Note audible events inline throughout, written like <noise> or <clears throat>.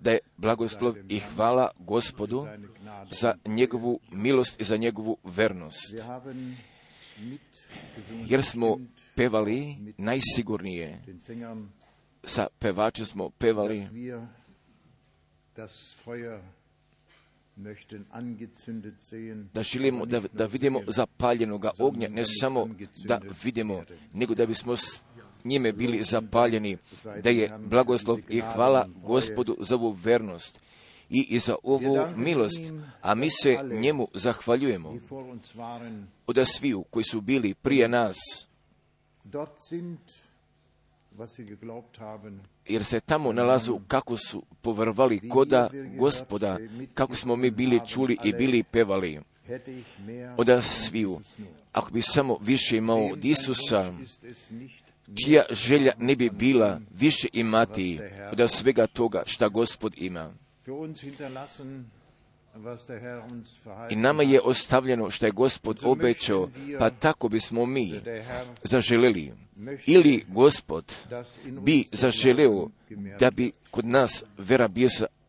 da je blagoslov i hvala gospodu za njegovu milost i za njegovu vernost. Jer smo pevali najsigurnije. Sa pevačem smo pevali da želimo da, da vidimo zapaljenoga ognja, ne samo da vidimo, nego da bismo njime bili zapaljeni, da je blagoslov i hvala gospodu za ovu vernost i, i za ovu milost, a mi se njemu zahvaljujemo od sviju koji su bili prije nas, jer se tamo nalazu kako su povrvali koda gospoda, kako smo mi bili čuli i bili pevali. Od sviju, ako bi samo više imao od Isusa, čija želja ne bi bila više imati od svega toga šta gospod ima. I nama je ostavljeno što je gospod obećao, pa tako bismo mi zaželjeli. Ili gospod bi zaželeo da bi kod nas vera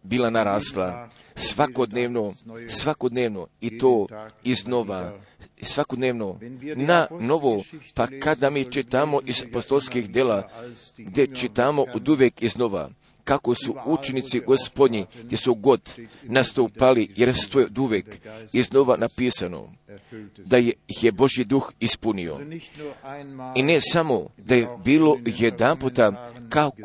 bila narasla svakodnevno, svakodnevno i to iznova, svakodnevno na novo, pa kada mi čitamo iz apostolskih dela, gdje čitamo od uvijek iznova, kako su učenici gospodnji, gdje su god nastupali, jer to je uvijek iznova napisano, da je, je Božji duh ispunio. I ne samo da je bilo jedan puta, kako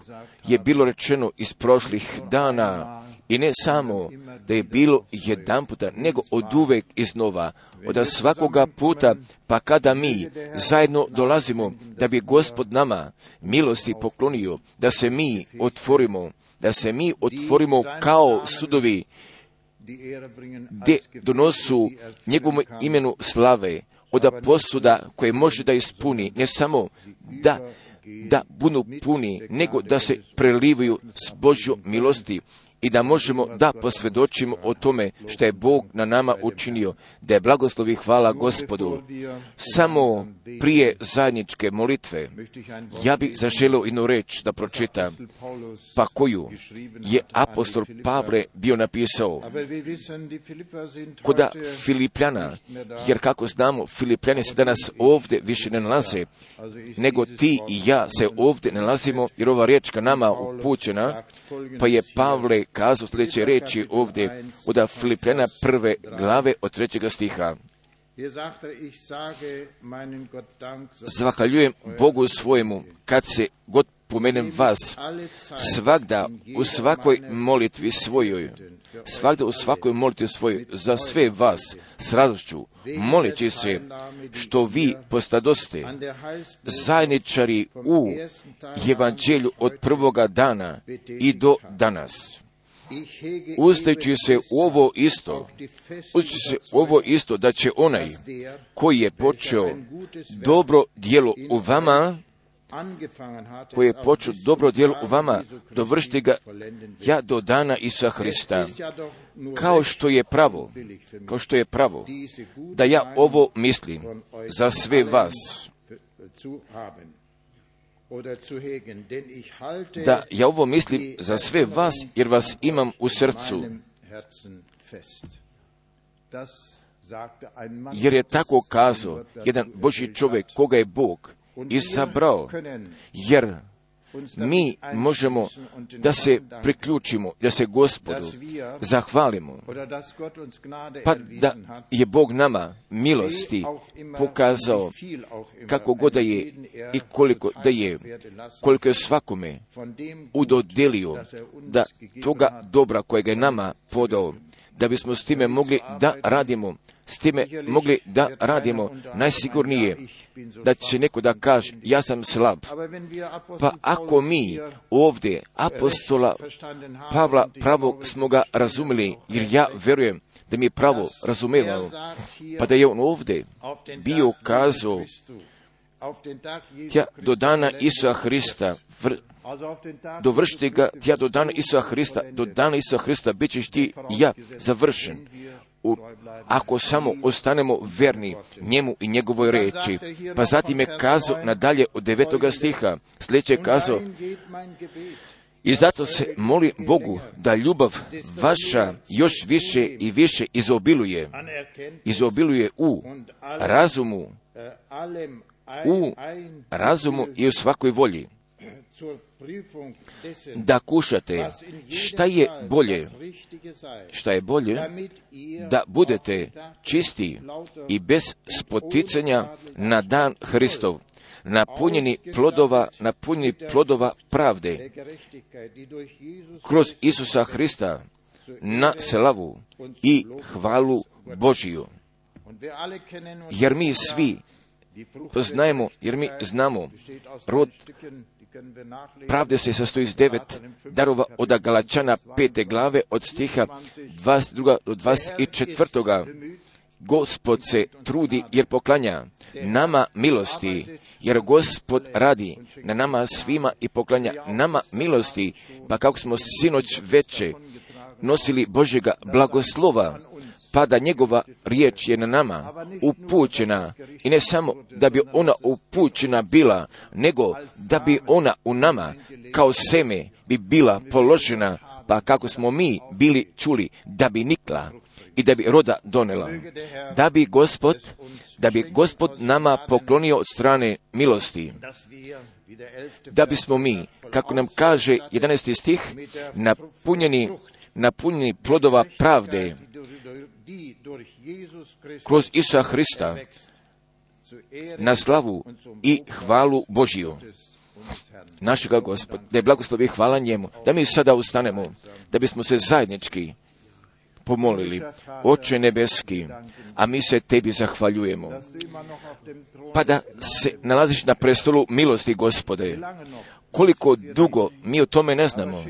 je bilo rečeno iz prošlih dana, i ne samo da je bilo jedan puta, nego od uvek iznova, od svakoga puta, pa kada mi zajedno dolazimo, da bi gospod nama milosti poklonio, da se mi otvorimo, da se mi otvorimo kao sudovi, gdje donosu njegovom imenu slave, od posuda koje može da ispuni, ne samo da da budu puni, nego da se prelivaju s Božjom milosti, i da možemo da posvjedočimo o tome što je Bog na nama učinio, da je blagoslovi hvala gospodu. Samo prije zajedničke molitve, ja bih zaželio jednu reč da pročitam, pa koju je apostol Pavle bio napisao koda Filipljana, jer kako znamo, Filipljani se danas ovdje više ne nalaze, nego ti i ja se ovdje nalazimo, jer ova riječka nama upućena, pa je Pavle kazao sljedeće reči ovdje od Filipljana prve glave od trećega stiha. Zahvaljujem Bogu svojemu kad se god pomenem vas, svakda u svakoj molitvi svojoj, svakda u svakoj molitvi svojoj, za sve vas, s radošću, moleći se što vi postadoste zajedničari u evanđelju od prvoga dana i do danas uzdajući se u ovo isto, uzdajući se ovo isto da će onaj koji je počeo dobro djelo u vama, koji je počeo dobro djelo u vama, dovršiti ga ja do dana Isa Hrista. Kao što je pravo, kao što je pravo, da ja ovo mislim za sve vas, da ja ovo mislim za sve vas, jer vas imam u srcu. Jer je tako kazao jedan Boži čovjek koga je Bog izabrao, jer mi možemo da se priključimo, da se gospodu zahvalimo, pa da je Bog nama milosti pokazao kako god da je i koliko da je, koliko je svakome udodelio da toga dobra kojega je nama podao, da bismo s time mogli da radimo s time mogli da radimo najsigurnije, da će neko da kaže, ja sam slab. Pa ako mi ovdje apostola Pavla pravog smo ga razumeli, jer ja verujem da mi je pravo razumevano, pa da je on ovdje bio kazao, ja do dana Isusa Hrista, vr, dovršiti ga, ja do dana Isusa Hrista, do dana Isusa Hrista, bit ćeš ti ja završen. U, ako samo ostanemo verni njemu i njegovoj reči. Pa zatim je kazao nadalje od devetoga stiha, sljedeće je kazao, I zato se moli Bogu da ljubav vaša još više i više izobiluje, izobiluje u razumu, u razumu i u svakoj volji da kušate šta je bolje, šta je bolje, da budete čisti i bez spoticanja na dan Hristov, napunjeni plodova, napunjeni plodova pravde, kroz Isusa Hrista, na slavu i hvalu Božiju. Jer mi svi znajemo, jer mi znamo, rod pravde se sastoji iz devet darova od Galačana pete glave od stiha 22. do 24. Gospod se trudi jer poklanja nama milosti, jer Gospod radi na nama svima i poklanja nama milosti, pa kako smo sinoć veće nosili Božjega blagoslova, pa da njegova riječ je na nama upućena i ne samo da bi ona upućena bila, nego da bi ona u nama kao seme bi bila položena, pa kako smo mi bili čuli, da bi nikla i da bi roda donela. Da bi gospod, da bi gospod nama poklonio od strane milosti. Da bismo mi, kako nam kaže 11. stih, napunjeni, napunjeni plodova pravde, kroz Isa Hrista na slavu i hvalu Božiju. našega gospoda, da je blagoslovi hvala njemu, da mi sada ustanemo, da bismo se zajednički pomolili, Oče nebeski, a mi se tebi zahvaljujemo. Pa da se nalaziš na prestolu milosti, gospode, koliko dugo mi o tome ne znamo,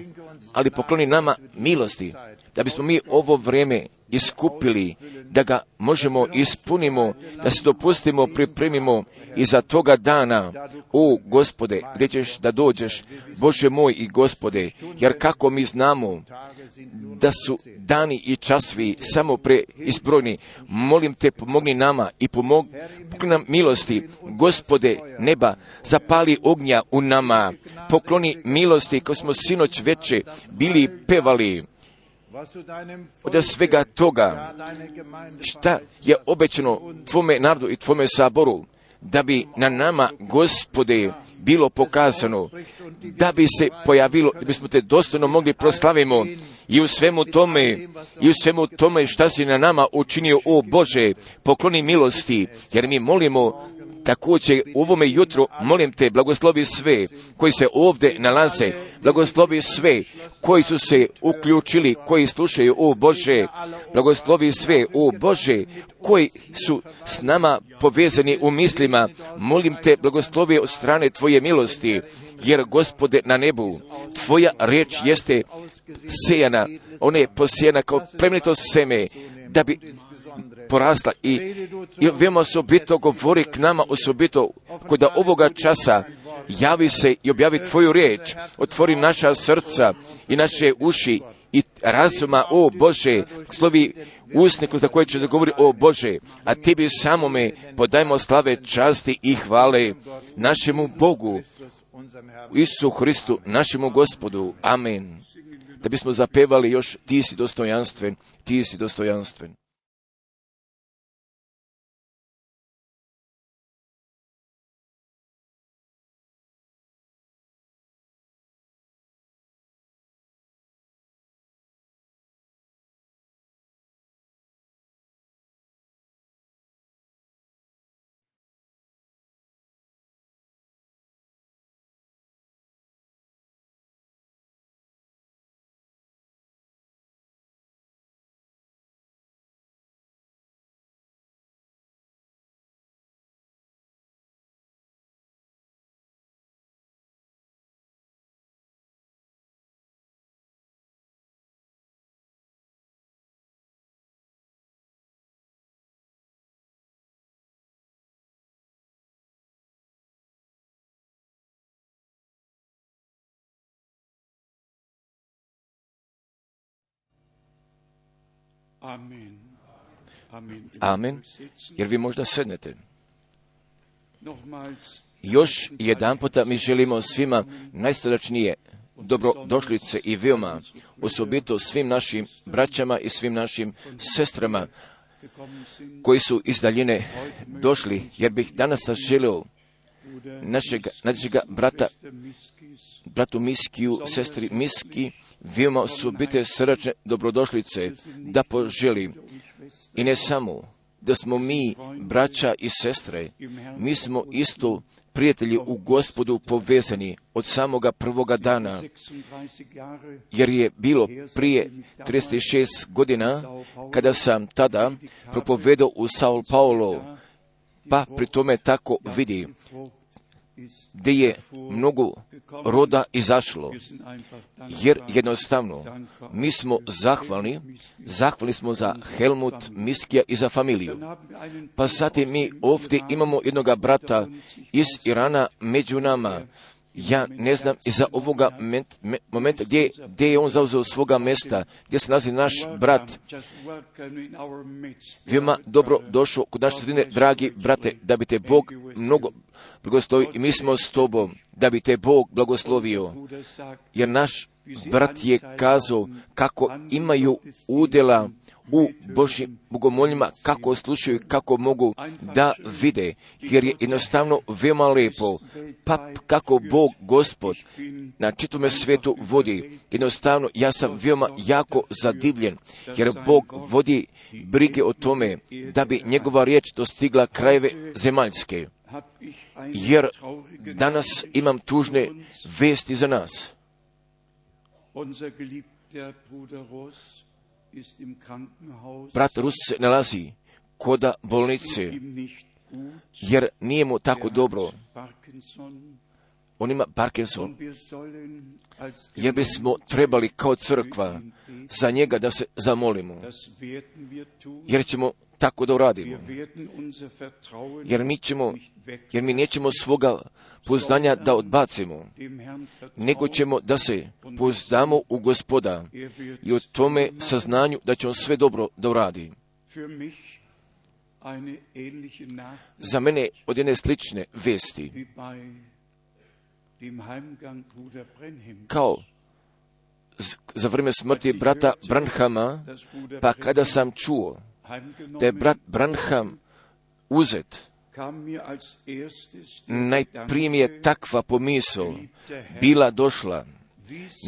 ali pokloni nama milosti, da bismo mi ovo vrijeme iskupili, da ga možemo ispunimo, da se dopustimo, pripremimo i za toga dana, o gospode, gdje ćeš da dođeš, Bože moj i gospode, jer kako mi znamo da su dani i časvi samo preizbrojni, molim te pomogni nama i pomogni nam milosti, gospode neba, zapali ognja u nama, pokloni milosti, kao smo sinoć veče bili pevali, od svega toga šta je obećano tvome narodu i tvome saboru, da bi na nama, gospode, bilo pokazano, da bi se pojavilo, da bismo te dostojno mogli proslavimo i u svemu tome, i u svemu tome šta si na nama učinio, o Bože, pokloni milosti, jer mi molimo također u ovome jutru molim te blagoslovi sve koji se ovdje nalaze, blagoslovi sve koji su se uključili, koji slušaju o Bože, blagoslovi sve o Bože koji su s nama povezani u mislima, molim te blagoslovi od strane Tvoje milosti, jer gospode na nebu, Tvoja reč jeste sejana, ona je posijena kao plemenito seme, da bi porasla i, i veoma osobito govori k nama osobito kod ovoga časa javi se i objavi tvoju riječ, otvori naša srca i naše uši i razuma, o Bože, slovi usniku za koje će da govori, o Bože, a tebi samome podajmo slave, časti i hvale našemu Bogu, Isu Hristu, našemu Gospodu. Amen. Da bismo zapevali još, ti si dostojanstven, ti si dostojanstven. Amen. Jer vi možda sednete. Još jedan puta mi želimo svima najsrdačnije dobrodošlice i veoma osobito svim našim braćama i svim našim sestrama koji su iz daljine došli, jer bih danas želio našeg, našega brata, bratu Miskiju, sestri Miski, veoma su bite srdačne dobrodošlice da poželi. I ne samo da smo mi, braća i sestre, mi smo isto prijatelji u gospodu povezani od samoga prvoga dana, jer je bilo prije 36 godina, kada sam tada propovedao u Sao Paulo, pa pri tome tako vidi gdje je mnogo roda izašlo, jer jednostavno mi smo zahvalni, zahvalni smo za Helmut, Miskija i za familiju. Pa zatim mi ovdje imamo jednoga brata iz Irana među nama, ja ne znam iza ovoga momenta gdje, gdje je on zauzeo svoga mesta, gdje se nalazi naš brat. Veoma dobro došao kod naše sredine, dragi brate, da bi te Bog mnogo blagoslovi i mi smo s tobom, da bi te Bog blagoslovio. Jer naš brat je kazao kako imaju udjela u Božim bogomoljima, kako slušaju, kako mogu da vide, jer je jednostavno veoma lepo, pa kako Bog, Gospod, na čitome svetu vodi. Jednostavno, ja sam veoma jako zadivljen, jer Bog vodi brige o tome da bi njegova riječ dostigla krajeve zemaljske. Jer danas imam tužne vesti za nas. Brat Rus se nalazi koda bolnice, jer nije mu tako dobro. On ima Parkinson. Jer bismo trebali kao crkva za njega da se zamolimo. Jer ćemo tako da uradimo. Jer mi ćemo, jer mi nećemo svoga poznanja da odbacimo, nego ćemo da se pozdamo u gospoda i o tome saznanju da će on sve dobro da uradi. Za mene od jedne slične vesti, kao za vrijeme smrti brata Branhama, pa kada sam čuo da je brat Branham uzet, najprije mi je takva pomisao bila došla,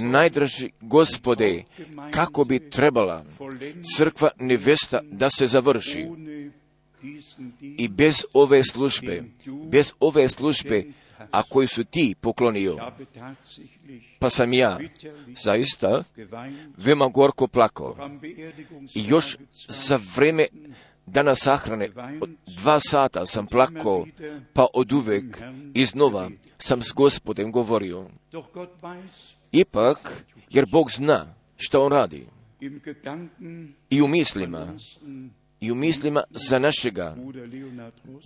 najdraži gospode, kako bi trebala crkva nevesta da se završi. I bez ove službe, bez ove službe, a koju su ti poklonio, pa sam ja zaista veoma gorko plakao. I još za vreme dana sahrane, od dva sata sam plakao, pa od uvek iznova sam s gospodem govorio. Ipak, jer Bog zna što on radi. I u mislima, i u mislima za našega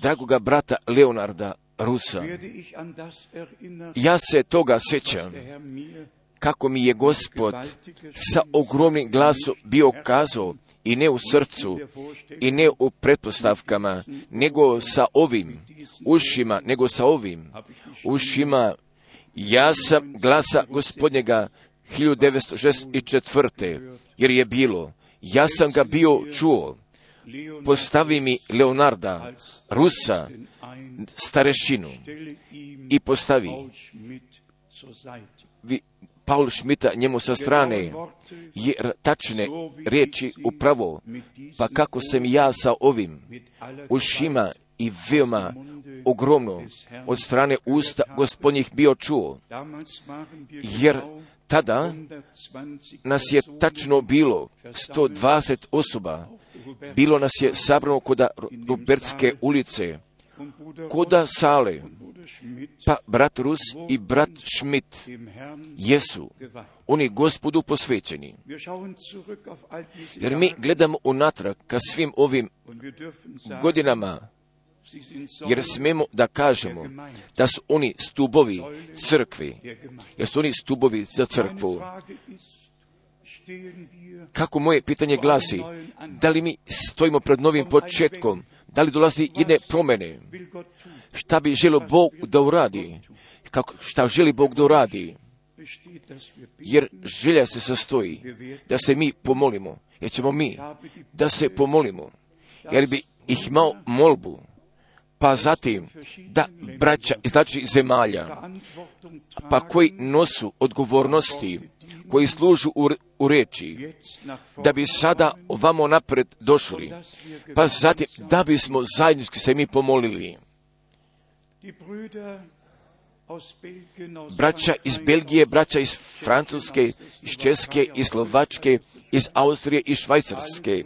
dragoga brata Leonarda Rusa. Ja se toga sjećam, kako mi je gospod sa ogromnim glasom bio kazao i ne u srcu i ne u pretpostavkama, nego sa ovim ušima, nego sa ovim ušima. Ja sam glasa gospodnjega 1964. jer je bilo, ja sam ga bio čuo, postavi mi Leonarda, Rusa, starešinu i postavi. Vi, Paul Šmita njemu sa strane jer tačne riječi upravo, pa kako sam ja sa ovim ušima i veoma ogromno od strane usta gospodnjih bio čuo, jer tada nas je tačno bilo 120 osoba, bilo nas je sabrano kod Rubertske ulice, koda sale, pa brat Rus i brat Schmidt jesu. oni gospodu posvećeni. Jer mi gledamo unatrag ka svim ovim godinama, jer smemo da kažemo da su oni stubovi crkve, jer su oni stubovi za crkvu. Kako moje pitanje glasi, da li mi stojimo pred novim početkom, da li dolazi jedne promjene, šta bi želio Bog da uradi, kako, šta želi Bog da uradi. Jer želja se sastoji da se mi pomolimo, jer ćemo mi da se pomolimo, jer bi ih imao molbu, pa zatim da braća znači zemalja, pa koji nosu odgovornosti, koji služu u, u reči, da bi sada ovamo napred došli, pa zatim da bismo zajednički se mi pomolili. Braća iz Belgije, braća iz Francuske, iz Česke, iz Slovačke, iz Austrije i Švajcarske.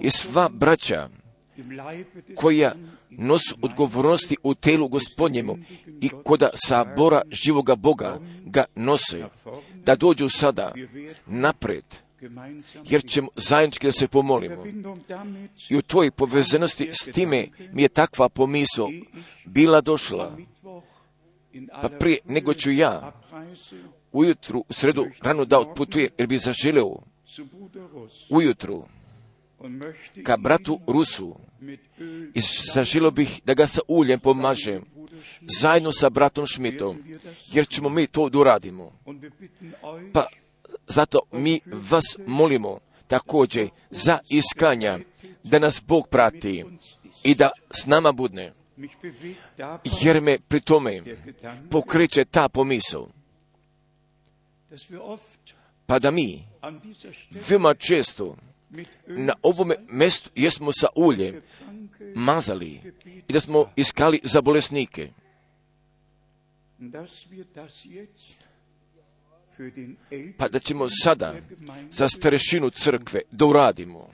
I sva braća koja nosu odgovornosti u telu gospodnjemu i koda sabora živoga Boga ga nose, da dođu sada napred, jer ćemo zajednički da se pomolimo. I u toj povezanosti s time mi je takva pomisao bila došla. Pa prije nego ću ja ujutru, u sredu, rano da otputuje, jer bi zaželeo ujutru ka bratu Rusu i zažilo bih da ga sa uljem pomažem zajedno sa bratom Šmitom, jer ćemo mi to da uradimo. Pa zato mi vas molimo također za iskanja da nas Bog prati i da s nama budne, jer me pri tome pokreće ta pomisao. Pa da mi veoma često na ovome mjestu jesmo sa uljem mazali i da smo iskali za bolesnike. Pa da ćemo sada za starešinu crkve da uradimo,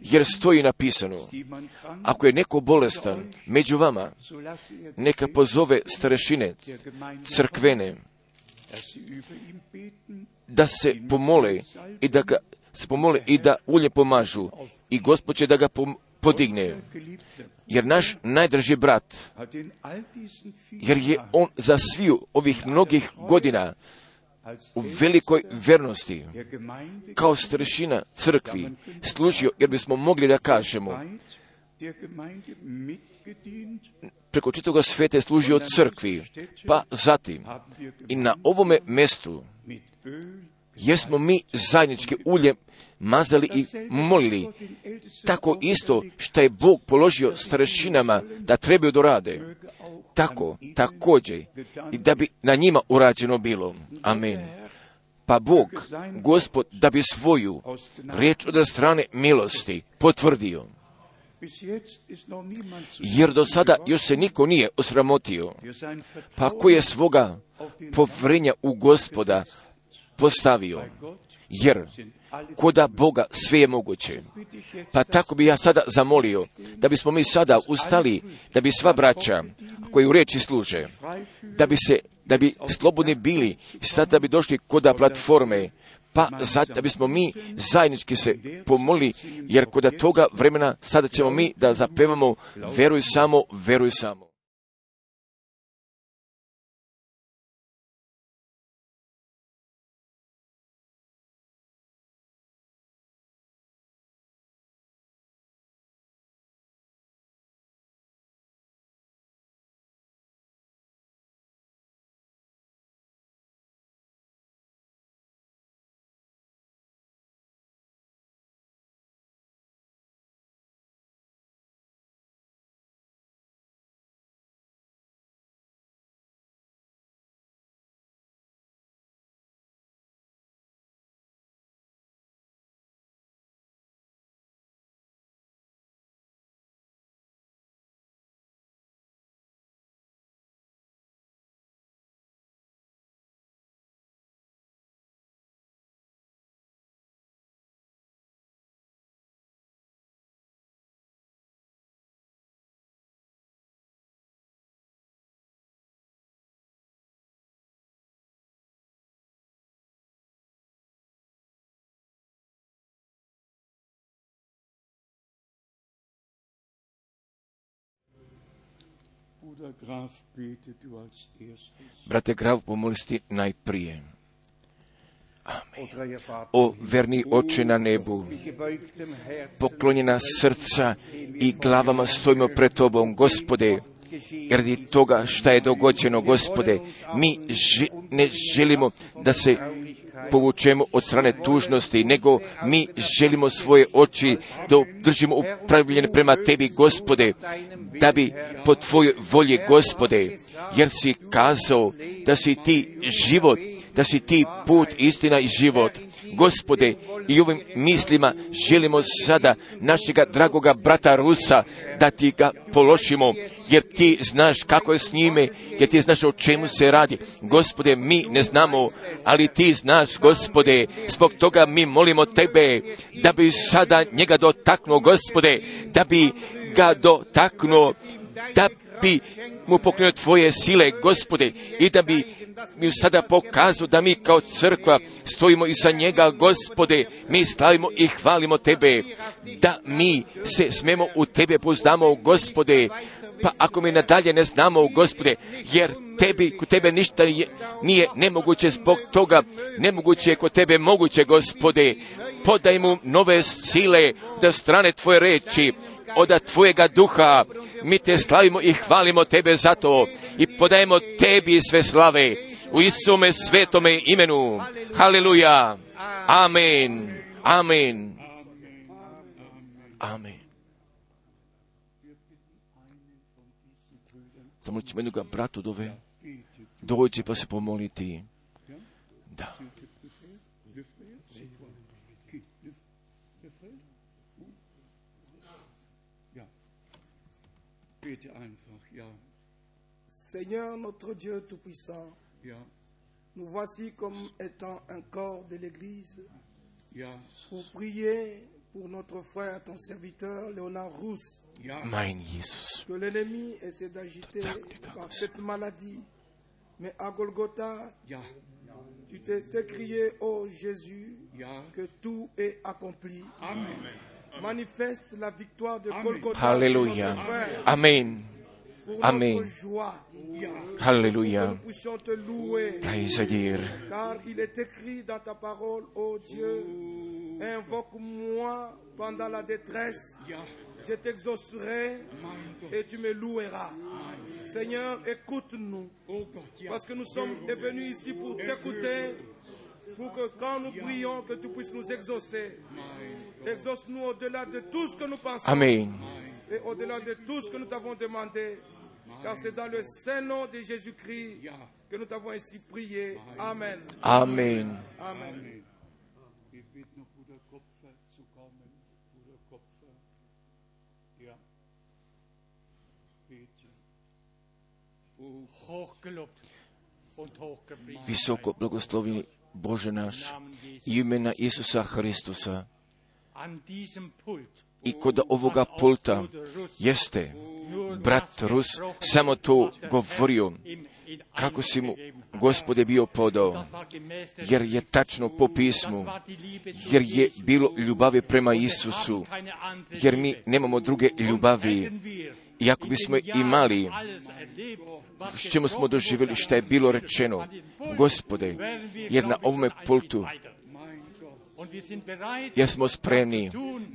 jer stoji napisano, ako je neko bolestan među vama, neka pozove starešine crkvene, da se pomole i da ga se pomole i da ulje pomažu i Gospod će da ga podigne. Jer naš najdraži brat, jer je on za sviju ovih mnogih godina u velikoj vernosti, kao starešina crkvi, služio, jer bismo mogli da kažemo, preko čitoga svete služio crkvi, pa zatim i na ovome mestu jesmo mi zajednički ulje mazali i molili. Tako isto što je Bog položio starešinama da trebaju da rade. Tako, također, i da bi na njima urađeno bilo. Amen. Pa Bog, Gospod, da bi svoju riječ od strane milosti potvrdio. Jer do sada još se niko nije osramotio. Pa ko je svoga povrenja u gospoda postavio, jer koda Boga sve je moguće. Pa tako bi ja sada zamolio, da bismo mi sada ustali, da bi sva braća koji u reči služe, da bi se, da bi slobodni bili, sad da bi došli koda platforme, pa sad, da bismo mi zajednički se pomoli, jer kod toga vremena sada ćemo mi da zapevamo veruj samo, veruj samo. Brate Graf, pomoli ti najprije. Amen. O verni oče na nebu, poklonjena srca i glavama stojimo pred Tobom, Gospode, radi toga šta je dogođeno, gospode. Mi ne želimo da se povučemo od strane tužnosti, nego mi želimo svoje oči da držimo upravljene prema tebi, gospode, da bi po tvojoj volji, gospode, jer si kazao da si ti život, da si ti put, istina i život. Gospode, i ovim mislima želimo sada našega dragoga brata Rusa da ti ga položimo, jer ti znaš kako je s njime, jer ti znaš o čemu se radi. Gospode, mi ne znamo, ali ti znaš, gospode, zbog toga mi molimo tebe da bi sada njega dotaknuo, gospode, da bi ga dotaknuo, da bi mu pokrenuo tvoje sile, gospode, i da bi mi sada pokazu da mi kao crkva stojimo iza njega, gospode, mi slavimo i hvalimo tebe, da mi se smemo u tebe poznamo, gospode, pa ako mi nadalje ne znamo, gospode, jer tebi, kod tebe ništa je, nije nemoguće zbog toga, nemoguće je kod tebe moguće, gospode, podaj mu nove sile da strane tvoje reči, od tvojega duha. Mi te slavimo i hvalimo tebe za to i podajemo tebi sve slave u Isume svetome imenu. Haleluja. Amen. Amen. Amen. Zamolit ćemo jednog bratu dove. Dođe pa se pomoliti. Da. Seigneur notre Dieu Tout-Puissant, nous voici comme étant un corps de l'Église. Pour prier pour notre frère, ton serviteur, Léonard Rousse. Que l'ennemi essaie d'agiter par cette maladie. Mais à Golgotha, tu t'es crié, ô Jésus, que tout est accompli. Manifeste la victoire de Golgotha. Amen. Pour Amen. notre joie. Hallelujah. Nous puissions te louer. Praise dir. Car il est écrit dans ta parole, ô Dieu, invoque-moi pendant la détresse, je t'exaucerai et tu me loueras. Seigneur, écoute-nous, parce que nous sommes venus ici pour t'écouter, pour que quand nous prions, que tu puisses nous exaucer. Exauce-nous au-delà de tout ce que nous pensons Amen. et au-delà de tout ce que nous t'avons demandé. Car c'est dans le saint nom de Jésus-Christ que nous t'avons ainsi prié. Amen. Amen. Amen. Visoko blagosloveni Bože naš imena Isusa Hristusa An diesem Pult. i kod ovoga pulta jeste brat Rus samo to govorio kako si mu gospode bio podao, jer je tačno po pismu, jer je bilo ljubavi prema Isusu, jer mi nemamo druge ljubavi. I ako bismo imali, s čemu smo doživjeli šta je bilo rečeno, gospode, jer na ovome pultu jer smo spremni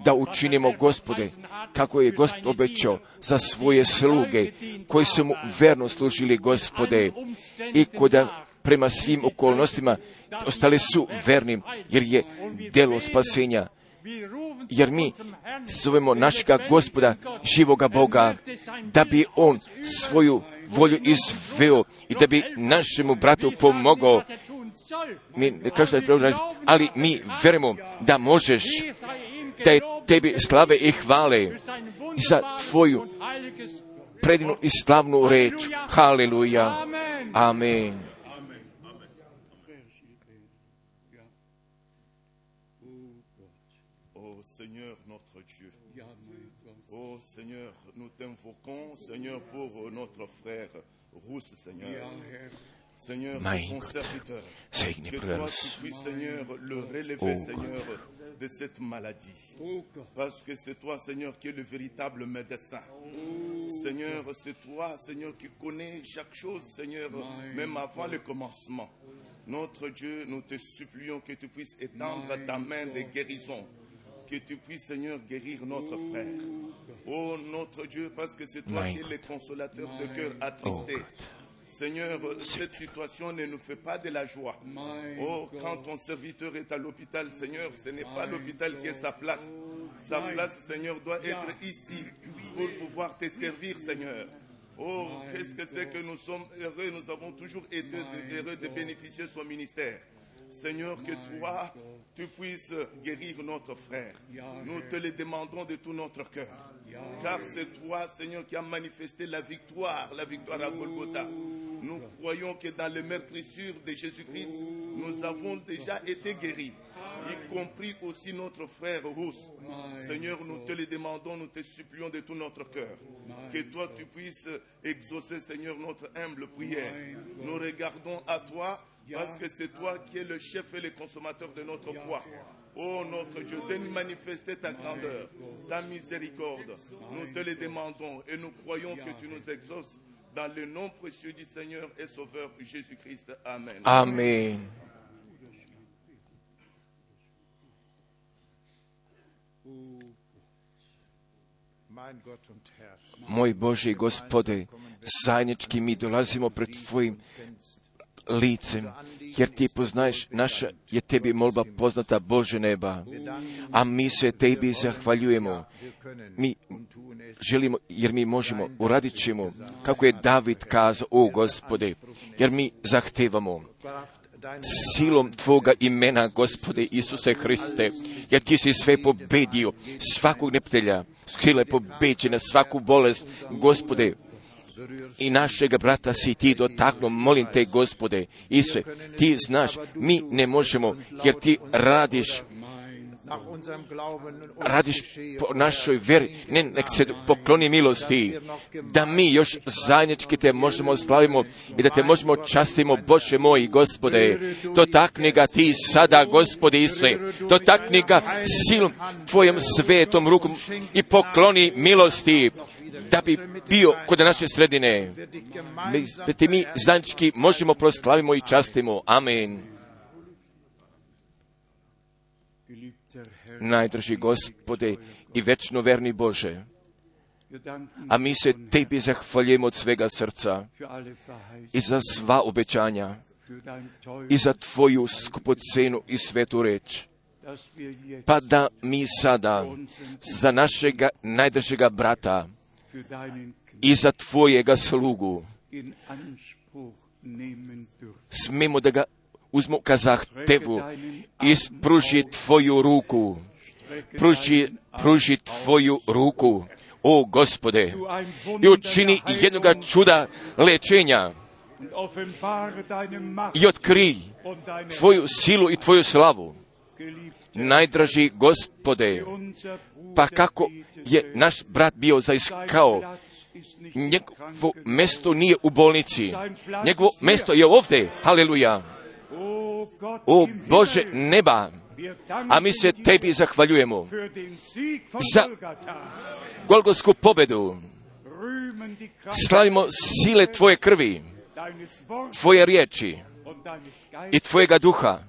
da učinimo gospode kako je gospod obećao za svoje sluge koji su mu verno služili gospode i koda prema svim okolnostima ostali su vernim jer je delo spasenja jer mi zovemo našega gospoda, živoga Boga, da bi on svoju volju izveo i da bi našemu bratu pomogao. Mi raditi, ali mi verujemo da možeš, da je tebi slave i hvale za tvoju predivnu i slavnu reč. Haleluja. Amen. Ô Seigneur notre Dieu, ô Seigneur, nous t'invoquons, Seigneur, pour notre frère Rousse, Seigneur. Seigneur, Mein c'est ton Gott. serviteur. Segne Que toi, bröders. tu puisses, Seigneur, le relever, Oh, Seigneur, de cette maladie. Parce que c'est toi, Seigneur, qui es le véritable médecin. Seigneur, c'est toi, Seigneur, qui connais chaque chose, Seigneur, même avant le commencement. Notre Dieu, nous te supplions que tu puisses étendre ta main de guérison. Que tu puisses, Seigneur, guérir notre frère. Oh notre Dieu, parce que c'est toi qui es le consolateur de cœur attristé. Seigneur, cette situation ne nous fait pas de la joie. Oh, quand ton serviteur est à l'hôpital, Seigneur, ce n'est pas l'hôpital qui est sa place. Sa place, Seigneur, doit être ici pour pouvoir te servir, Seigneur. Oh, qu'est-ce que c'est que nous sommes heureux, nous avons toujours été heureux de bénéficier de son ministère. Seigneur, que toi, tu puisses guérir notre frère. Nous te le demandons de tout notre cœur. Car c'est toi, Seigneur, qui as manifesté la victoire, la victoire à Golgotha. Nous croyons que dans les meurtrissures de Jésus-Christ, nous avons déjà été guéris, y compris aussi notre frère Rousse. Seigneur, nous te le demandons, nous te supplions de tout notre cœur. Que toi, tu puisses exaucer, Seigneur, notre humble prière. Nous regardons à toi parce que c'est toi qui es le chef et le consommateur de notre foi. Oh notre Dieu, de nous manifester ta grandeur, ta miséricorde. Nous te le demandons et nous croyons que tu nous exauces dans le nom précieux du Seigneur et Sauveur Jésus-Christ. Amen. Amen. Moj Bože i gospode, zajednički mi dolazimo pred Tvojim licem, jer Ti poznaješ, naša je Tebi molba poznata Bože neba, a mi se Tebi zahvaljujemo. Mi želimo, jer mi možemo, uradit ćemo, kako je David kazao, o gospode, jer mi zahtevamo silom Tvoga imena, gospode Isuse Hriste, jer Ti si sve pobedio, svakog neptelja, sile pobeđena, svaku bolest, gospode, i našega brata si ti dotaknuo, molim te gospode, Isuse, ti znaš, mi ne možemo, jer ti radiš radiš po našoj veri, ne nek se pokloni milosti, da mi još zajednički te možemo slavimo i da te možemo častimo, Bože moj gospode, dotakni ga ti sada, gospode Isuse, dotakni ga silom tvojom svetom rukom i pokloni milosti, da bi bio kod naše sredine, Mi- te mi zajednički možemo proslavimo i častimo. Amen. Najdrži gospode i večno verni Bože, a mi se tebi zahvaljujemo od svega srca i za sva obećanja i za tvoju skupocenu i svetu reč. Pa da mi sada za našega najdržega brata i za tvojega slugu. Smemo da ga uzmo ka zahtevu i spruži tvoju ruku, pruži, pruži tvoju ruku, o gospode, i učini jednoga čuda lečenja. I otkri tvoju silu i tvoju slavu. Najdraži gospode, pa kako je naš brat bio zaiskao, njegovo mesto nije u bolnici, njegovo mesto je ovdje, haleluja. O Bože neba, a mi se tebi zahvaljujemo za-. Golgotsku pobedu. Slavimo sile tvoje krvi, tvoje riječi i tvojega duha,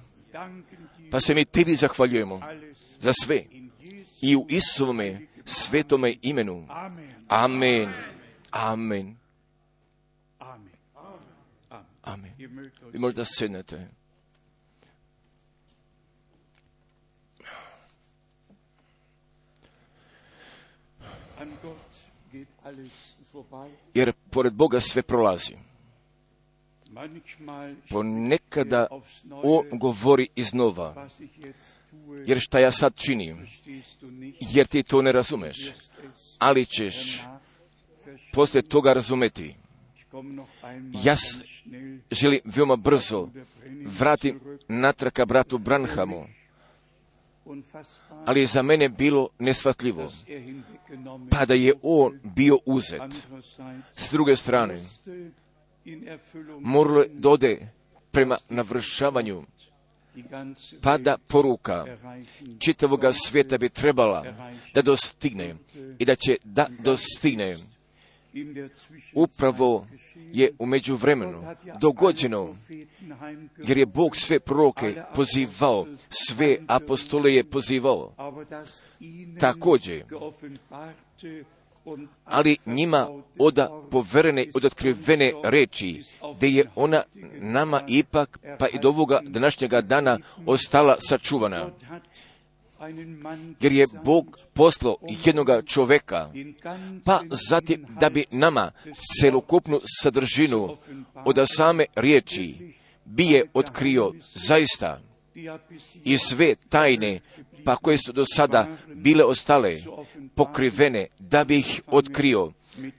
pa se mi tebi zahvaljujemo za sve i u Isuvome svetome imenu. Amen. Amen. Amen. Amen. Vi možda sednete. Jer pored Boga sve prolazi. Ponekada On Neue, govori iznova. Jer šta ja sad činim? Jer ti to ne razumeš. Ali ćeš poslije toga razumeti. Ja Želim veoma brzo vratim natrag ka bratu Branhamu. Ali je za mene bilo nesvatljivo. er Pa da je on bio uzet. S druge strane, moralo dode prema navršavanju die ganze pa Welt da poruka čitavoga svijeta bi trebala da dostigne i da će da dostigne. Upravo je u međuvremenu Gott hat ja dogođeno jer je Bog sve proroke pozivao, sve apostole je pozivao. Također, ali njima oda poverene, od otkrivene reči, da je ona nama ipak, pa i do ovoga današnjega dana, ostala sačuvana. Jer je Bog poslao jednoga čoveka, pa zatim da bi nama celokupnu sadržinu od same riječi bi je otkrio zaista i sve tajne pa koje su do sada bile ostale pokrivene da bi ih otkrio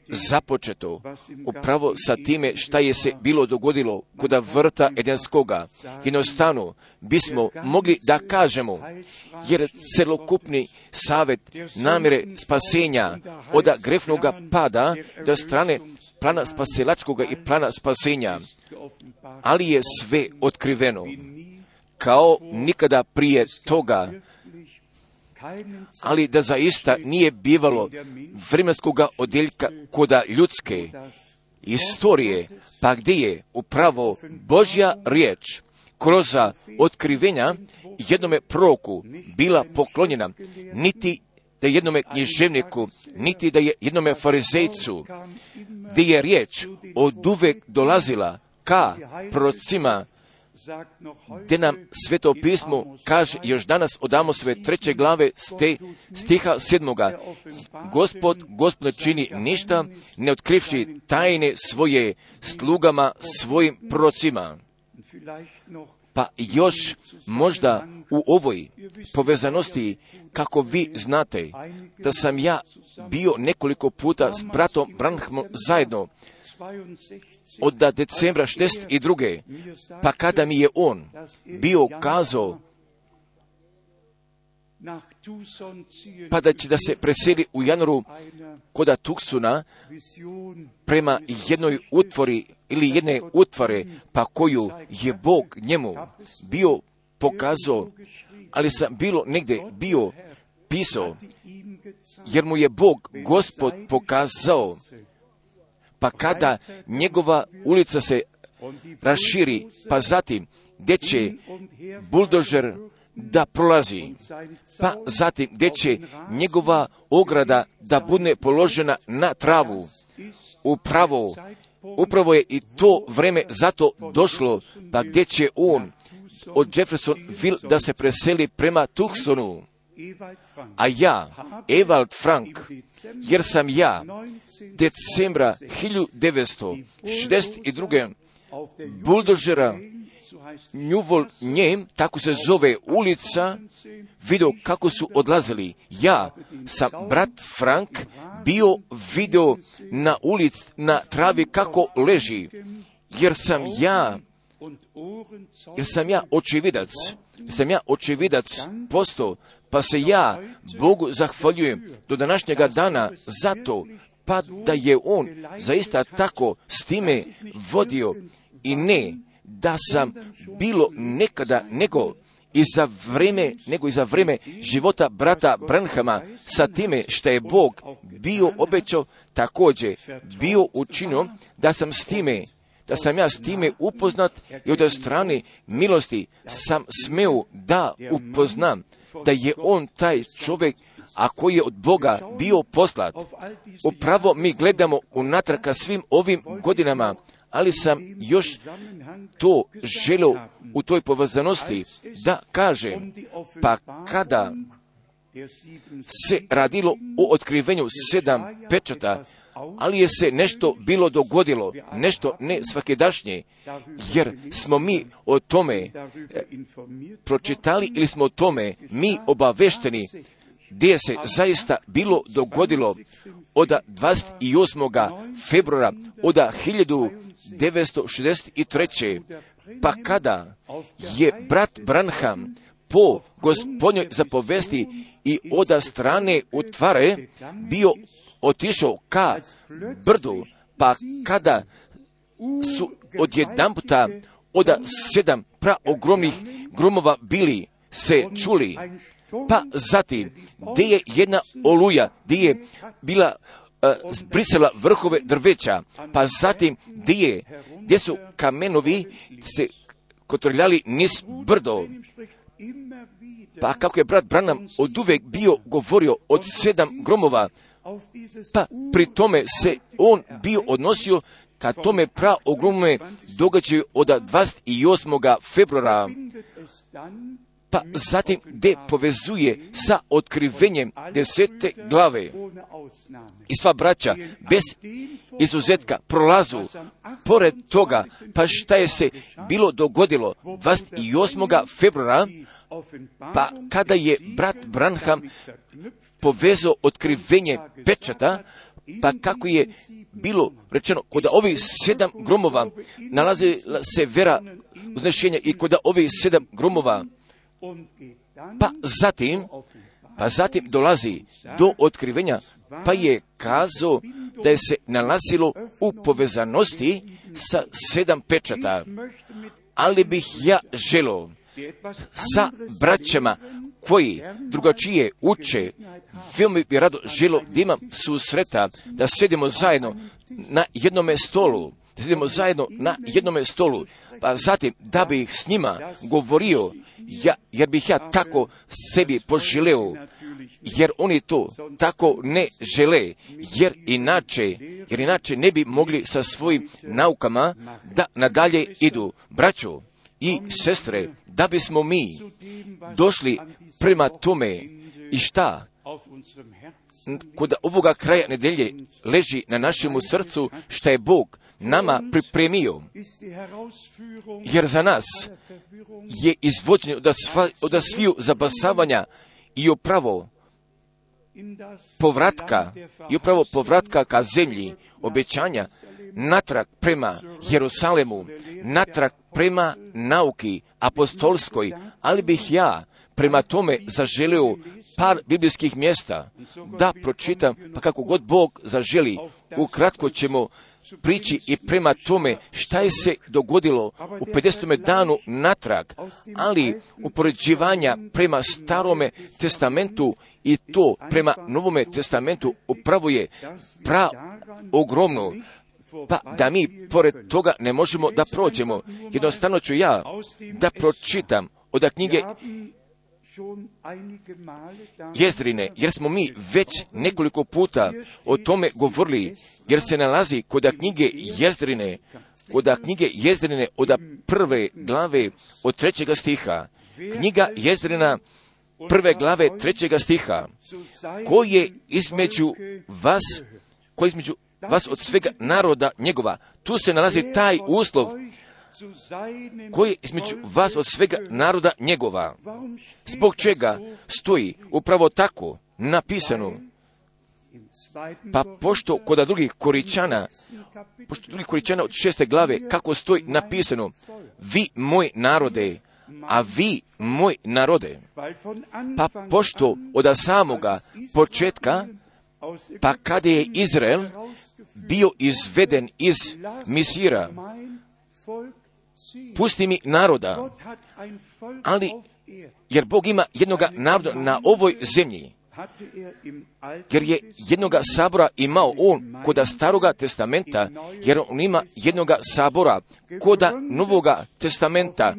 započeto upravo sa time šta je se bilo dogodilo kod vrta Edenskoga. Jednostavno bismo mogli da kažemo, jer celokupni savet namjere spasenja od grefnoga pada do strane plana spasilačkoga i plana spasenja, ali je sve otkriveno kao nikada prije toga. Ali da zaista nije bivalo vremenskog odjeljka koda ljudske istorije, pa gdje je upravo Božja riječ kroz otkrivenja jednome proku bila poklonjena, niti da je jednome književniku, niti da je jednome farizejcu, gdje je riječ od uvek dolazila ka prorocima gdje nam sveto pismo kaže još danas odamo sve treće glave ste, stiha sedmoga. Gospod, gospod ne čini ništa, ne otkrivši tajne svoje slugama, svojim procima. Pa još možda u ovoj povezanosti, kako vi znate, da sam ja bio nekoliko puta s bratom Branhmom zajedno, od decembra 62. pa kada mi je on bio kazao pa da će da se preseli u januaru koda Tuksuna prema jednoj utvori ili jedne utvore pa koju je Bog njemu bio pokazao, ali sam bilo negdje bio pisao, jer mu je Bog, gospod, pokazao pa kada njegova ulica se raširi, pa zatim gdje će buldožer da prolazi, pa zatim gdje će njegova ograda da bude položena na travu. Upravo, upravo je i to vreme zato došlo, pa gdje će on od Jeffersonville da se preseli prema Tucsonu. A ja, Evald Frank, jer sam ja decembra 1962. buldožera Njuvol Njem, tako se zove ulica, video kako su odlazili. Ja sam brat Frank bio video na ulici, na travi kako leži, jer sam ja, jer sam ja očevidac, jer sam ja očevidac postao, pa se ja Bogu zahvaljujem do današnjega dana zato pa da je on zaista tako s time vodio i ne da sam bilo nekada nego i za vreme, nego i za vreme života brata Branhama sa time što je Bog bio obećao također bio učinio da sam s time da sam ja s time upoznat i od strane milosti sam smeo da upoznam da je on taj čovjek a koji je od Boga bio poslat. Upravo mi gledamo unatrag ka svim ovim godinama, ali sam još to želio u toj povezanosti da kažem, pa kada se radilo o otkrivenju sedam pečata, ali je se nešto bilo dogodilo, nešto ne svakedašnje, jer smo mi o tome e, pročitali ili smo o tome mi obavešteni gdje se zaista bilo dogodilo od 28. februara od 1963. pa kada je brat Branham po gospodnjoj zapovesti i od strane utvare bio otišao ka brdu, pa kada su odjedanputa od sedam praogromnih gromova bili se čuli, pa zatim, gdje je jedna oluja, gdje je bila uh, brisala vrhove drveća, pa zatim gdje, je, gdje su kamenovi se kotrljali niz brdo. Pa kako je brat Branham od uvek bio govorio od sedam gromova, Pa pri tome se on bio odnosio ka tome pra ogromne događaju od 28. februara pa zatim gdje povezuje sa otkrivenjem desete glave. I sva braća bez izuzetka prolazu pored toga, pa šta je se bilo dogodilo 28. februara, pa kada je brat Branham povezao otkrivenje pečata, pa kako je bilo rečeno, kod ovih sedam gromova nalazi se vera uznešenja i kod ovih sedam gromova pa zatim, pa zatim dolazi do otkrivenja, pa je kazao da je se nalazilo u povezanosti sa sedam pečata. Ali bih ja želo sa braćama koji drugačije uče, veoma bi rado želo da imam susreta, da sedimo zajedno na jednome stolu, da sedimo zajedno na jednome stolu, pa zatim da bih s njima govorio ja, jer bih ja tako sebi poželeo, jer oni to tako ne žele, jer inače, jer inače ne bi mogli sa svojim naukama da nadalje idu. Braćo i sestre, da bismo mi došli prema tome i šta kod ovoga kraja nedelje leži na našemu srcu šta je Bog nama pripremio, jer za nas je izvođenje od, sviju zabasavanja i upravo povratka, i upravo povratka ka zemlji, obećanja, natrag prema Jerusalemu, natrag prema nauki apostolskoj, ali bih ja prema tome zaželio par biblijskih mjesta da pročitam, pa kako god Bog zaželi, ukratko ćemo priči i prema tome šta je se dogodilo u 50. danu natrag, ali upoređivanja prema starome testamentu i to prema novome testamentu upravo je pra ogromno, pa da mi pored toga ne možemo da prođemo. Jednostavno ću ja da pročitam od knjige Jezdrine, jer smo mi već nekoliko puta o tome govorili, jer se nalazi kod knjige Jezdrine, kod knjige Jezdrine od prve glave od trećega stiha. Knjiga Jezdrina prve glave trećega stiha, koji je između vas, koji je između vas od svega naroda njegova. Tu se nalazi taj uslov koji je između vas od svega naroda njegova. Zbog čega stoji upravo tako napisano? Pa pošto kod drugih koričana, pošto drugih koričana od šeste glave, kako stoji napisano, vi moj narode, a vi moj narode. Pa pošto od samoga početka, pa kada je Izrael bio izveden iz Misira, pusti mi naroda, ali jer Bog ima jednoga naroda na ovoj zemlji, jer je jednoga sabora imao on koda staroga testamenta, jer on ima jednoga sabora koda novoga testamenta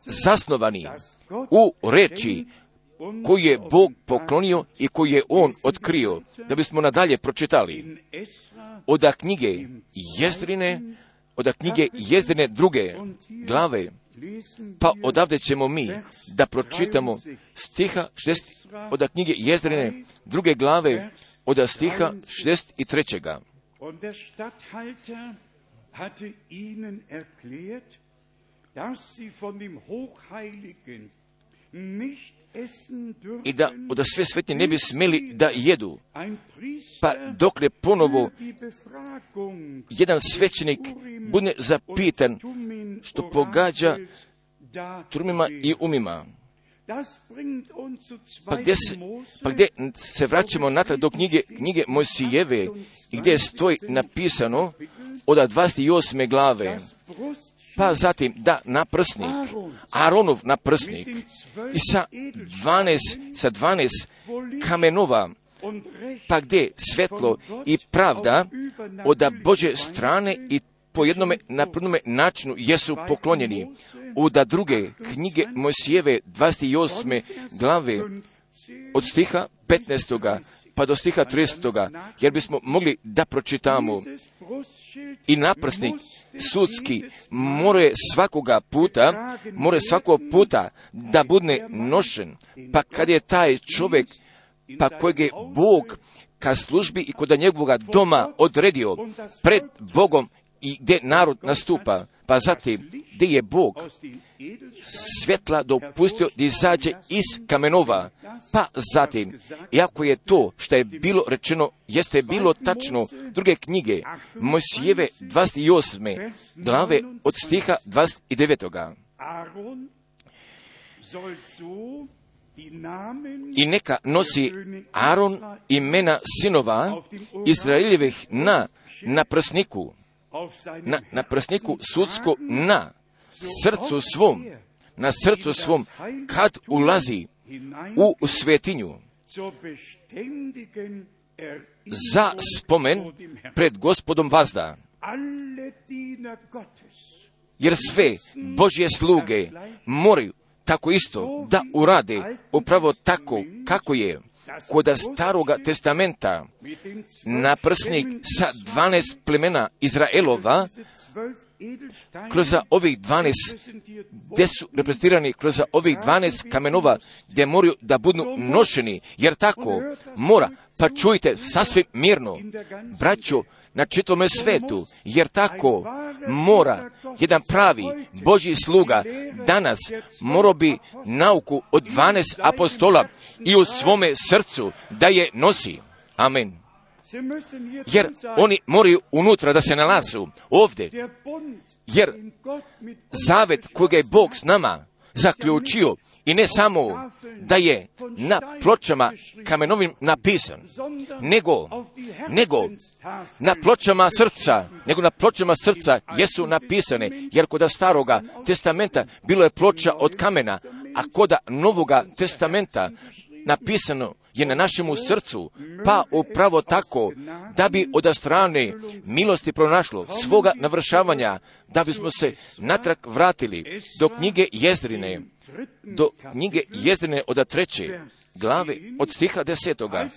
zasnovani u reči koji je Bog poklonio i koji je On otkrio, da bismo nadalje pročitali. Od knjige Jestrine od knjige Jezdine druge glave, pa odavde ćemo mi da pročitamo stiha 60, od knjige Jezdine druge glave, od stiha 63. Und der Statthalter hatte ihnen erklärt, dass sie von dem Hochheiligen nicht i da od sve sveti ne bi smeli da jedu. Pa dokle ponovo jedan svećenik bude zapitan što pogađa trumima i umima. Pa gdje, se, pa gdje se vraćamo natrag do knjige, knjige Mojsijeve i gdje stoji napisano od 28. glave pa zatim da naprsnik, Aronov naprsnik i sa 12, sa 12 kamenova, pa gdje svetlo i pravda od Bože strane i po jednome naprnome načinu jesu poklonjeni. Da druge knjige Mojsijeve 28. glave od stiha 15. pa do stiha 30. jer bismo mogli da pročitamo i naprsnik sudski more svakoga puta, more svakog puta da budne nošen, pa kad je taj čovjek, pa kojeg je Bog ka službi i kod njegovoga doma odredio pred Bogom i gdje narod nastupa, pa zatim gdje je Bog svjetla dopustio da izađe iz kamenova, pa zatim, iako je to što je bilo rečeno, jeste bilo tačno, druge knjige, Mojsijeve 28. glave od stiha 29. I neka nosi Aaron imena sinova Izraeljevih na, na prsniku, na, na prsniku sudsko na. Srcu svom, na srcu svom, kad ulazi u svetinju, za spomen pred gospodom vazda. Jer sve Božje sluge moraju tako isto da urade upravo tako kako je kod staroga testamenta naprsnik sa 12 plemena Izraelova kroz ovih 12, gdje su reprezentirani kroz ovih 12 kamenova gdje moraju da budu nošeni, jer tako mora, pa čujte sasvim mirno, braćo, na čitome svetu, jer tako mora jedan pravi Božji sluga danas morao bi nauku od 12 apostola i u svome srcu da je nosi. Amen. Jer oni moraju unutra da se nalazu ovdje. Jer zavet kojeg je Bog s nama zaključio i ne samo da je na pločama kamenovim napisan, nego, nego na pločama srca, nego na pločama srca jesu napisane, jer kod staroga testamenta bilo je ploča od kamena, a kod novoga testamenta napisano je na našemu srcu, pa upravo tako, da bi od strane milosti pronašlo svoga navršavanja, da bismo se natrag vratili do knjige Jezdrine, do knjige Jezdrine od treće glave od stiha desetoga.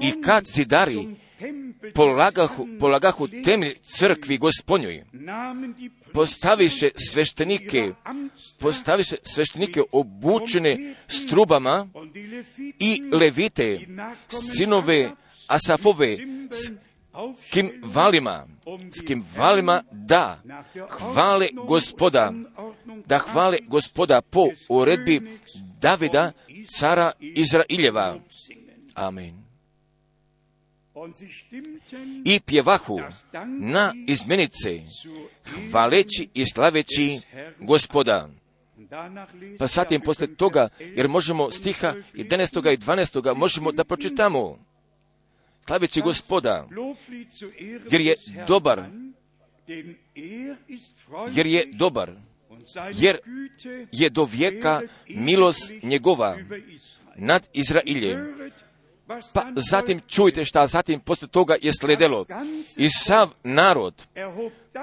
I kad zidari polagahu, polagahu temelj crkvi gospodnjoj, postaviše sveštenike, postaviše sveštenike obučene strubama i levite, sinove Asafove, s kim valima, s kim valima da hvale gospoda, da hvale gospoda po uredbi Davida, cara Izraeljeva. Amen i pjevahu na izmenice, hvaleći i slaveći gospoda. Pa zatim poslije toga, jer možemo stiha 11. i 12. možemo da pročitamo. Slaveći gospoda, jer je dobar, jer je dobar, jer je do vijeka milost njegova nad Izraeljem pa zatim čujte šta zatim poslije toga je sledelo. I sav narod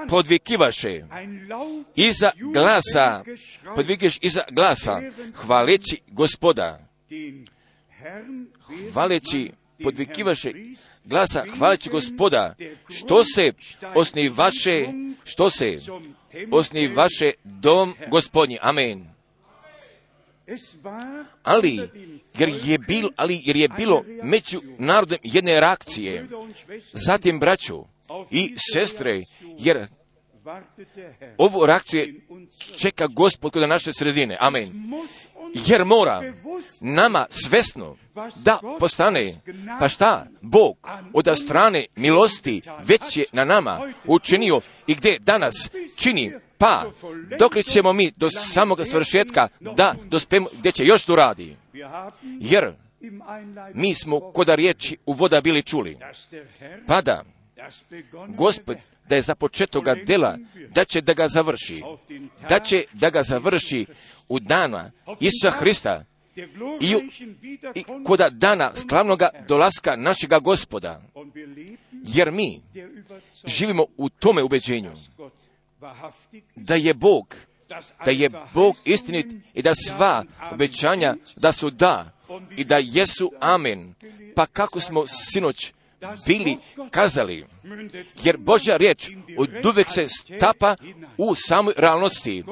podvikivaše. Iza glasa, podvikiš iza glasa, hvaleći gospoda. Hvaleći, podvikivaše glasa, hvaleći gospoda, što se osni vaše, što se osni vaše dom gospodnji. Amen ali jer je bilo, ali jer je bilo među narodom jedne reakcije, zatim braću i sestre, jer ovu reakciju čeka gospod kod naše sredine. Amen. Jer mora nama svesno da postane, pa šta, Bog od strane milosti već je na nama učinio i gdje danas čini pa, dok ćemo mi do samoga svršetka da dospemo gdje će još tu radi. Jer mi smo koda riječi u voda bili čuli. Pa da, gospod da je za početoga dela, da će da ga završi. Da će da ga završi u dana Isusa Hrista i, i koda dana slavnoga dolaska našega gospoda. Jer mi živimo u tome ubeđenju da je Bog da je Bog istinit i da sva obećanja da su da i da jesu amen. Pa kako smo sinoć bili kazali, jer Božja riječ od uvek se stapa u samoj realnosti.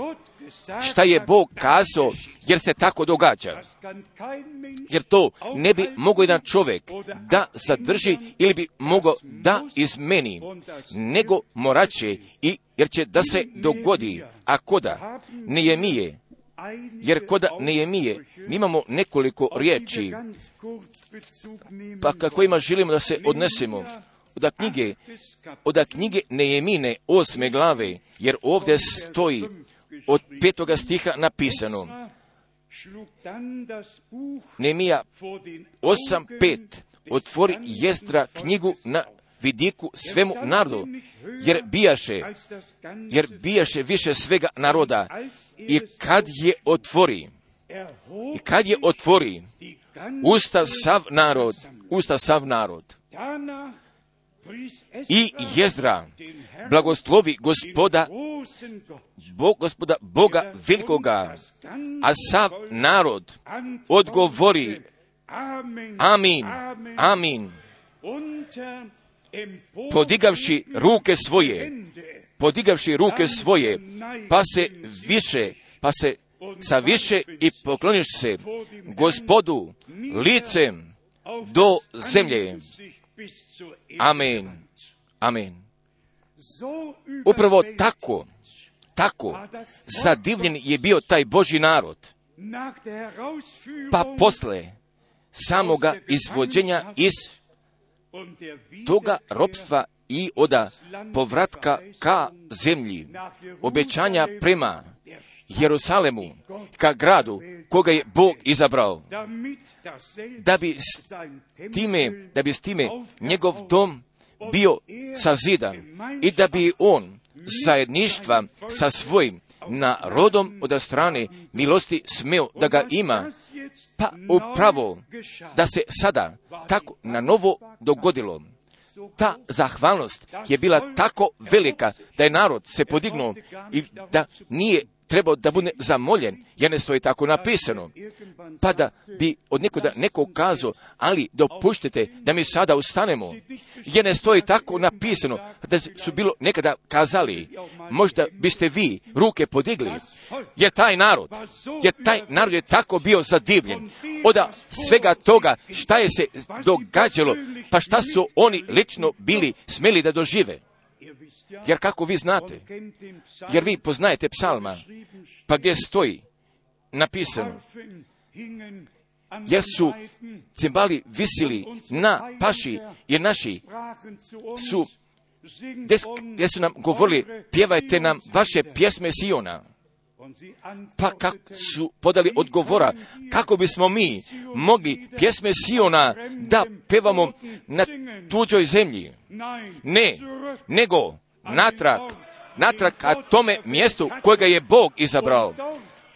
Šta je Bog kazao, jer se tako događa. Jer to ne bi mogao jedan čovjek da zadrži ili bi mogao da izmeni, nego moraće i jer će da se dogodi, a koda? Nehemije, jer koda Nehemije mi imamo nekoliko riječi, pa kako ima želimo da se odnesemo? Od knjige, od knjige Nehemine osme glave, jer ovdje stoji od petoga stiha napisano. Nemija 8.5 otvori jezdra knjigu na vidiku svemu narodu, jer bijaše, jer bijaše više svega naroda. I kad je otvori, i kad je otvori, usta sav narod, usta sav narod. I jezdra blagoslovi gospoda, Bog, gospoda Boga velikoga, a sav narod odgovori amin, amin, podigavši ruke svoje, podigavši ruke svoje, pa se više, pa se sa više i pokloniš se gospodu licem do zemlje. Amen. Amen. Upravo tako, tako zadivljen je bio taj Boži narod. Pa posle samoga izvođenja iz toga ropstva i oda povratka ka zemlji, obećanja prema Jerusalemu, ka gradu koga je Bog izabrao, da bi s time, da bi s time njegov dom bio sazidan i da bi on zajedništva sa svojim narodom od strane milosti smeo da ga ima, pa upravo da se sada tako na novo dogodilo. Ta zahvalnost je bila tako velika da je narod se podignuo i da nije trebao da bude zamoljen, jer ne stoji tako napisano. Pa da bi od nekoga neko kazao, ali dopuštite da mi sada ustanemo, jer ne stoji tako napisano, da su bilo nekada kazali, možda biste vi ruke podigli, jer taj narod, jer taj narod je tako bio zadivljen, od svega toga šta je se događalo, pa šta su oni lično bili smeli da dožive. Jer kako vi znate, jer vi poznajete psalma, pa gdje stoji napisano, jer su cimbali visili na paši, jer naši su, gdje su nam govorili, pjevajte nam vaše pjesme Siona. Pa kako su podali odgovora, kako bismo mi mogli pjesme Siona da pevamo na tuđoj zemlji. Ne, nego natrag, natrag ka tome mjestu kojega je Bog izabrao.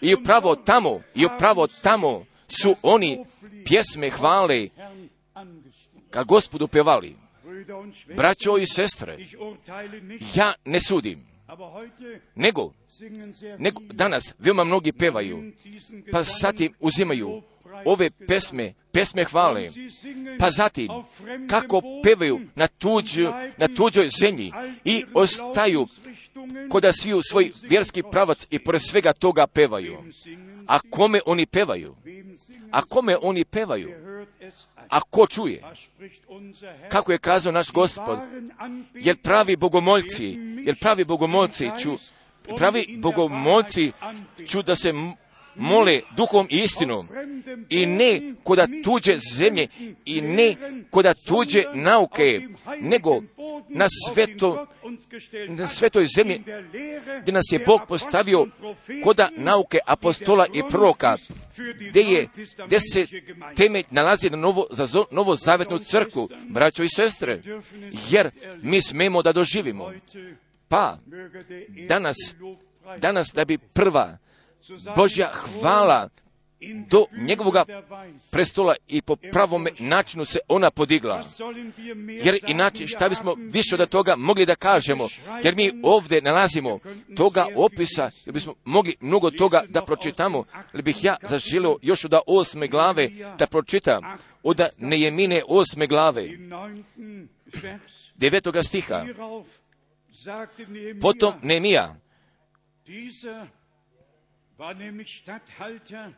I upravo tamo, i upravo tamo su oni pjesme hvale ka gospodu pevali. Braćo i sestre, ja ne sudim, nego, nego danas veoma mnogi pevaju, pa zatim uzimaju ove pesme, pesme hvale, pa zatim kako pevaju na, tuđ, na tuđoj zemlji i ostaju koda svi u svoj vjerski pravac i pored svega toga pevaju. A kome oni pevaju? A kome oni pevaju? A ko čuje? Kako je kazao naš gospod? Jer pravi bogomolci, jer pravi bogomolci ću, pravi bogomolci ću da se mole duhom i istinom i ne koda tuđe zemlje i ne koda tuđe nauke, nego na, sveto, na svetoj zemlji gdje nas je Bog postavio koda nauke apostola i proroka, gdje, je, gdje se temelj nalazi na novo, za novo zavetnu crkvu, braćo i sestre, jer mi smemo da doživimo. Pa, danas, danas da bi prva Božja hvala do njegovoga prestola i po pravom načinu se ona podigla. Jer inače šta bismo više od toga mogli da kažemo, jer mi ovdje nalazimo toga opisa, jer bismo mogli mnogo toga da pročitamo, ali bih ja zaželio još od osme glave da pročitam, od Nejemine osme glave, devetoga stiha. Potom Nemija,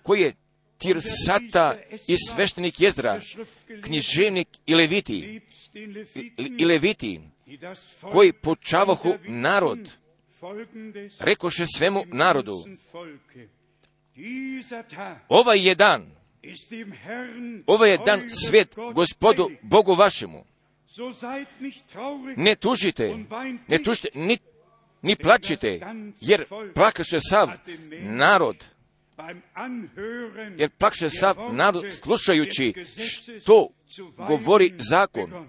koji je Tirsata i sveštenik Jezdra, književnik i leviti, i leviti, koji počavahu narod, rekoše svemu narodu, ovaj je dan, ovaj je dan svet gospodu Bogu vašemu. Ne tužite, ne tužite, ni, ni plačite, jer plakaše sav narod, jer plakše sav narod slušajući što govori zakon.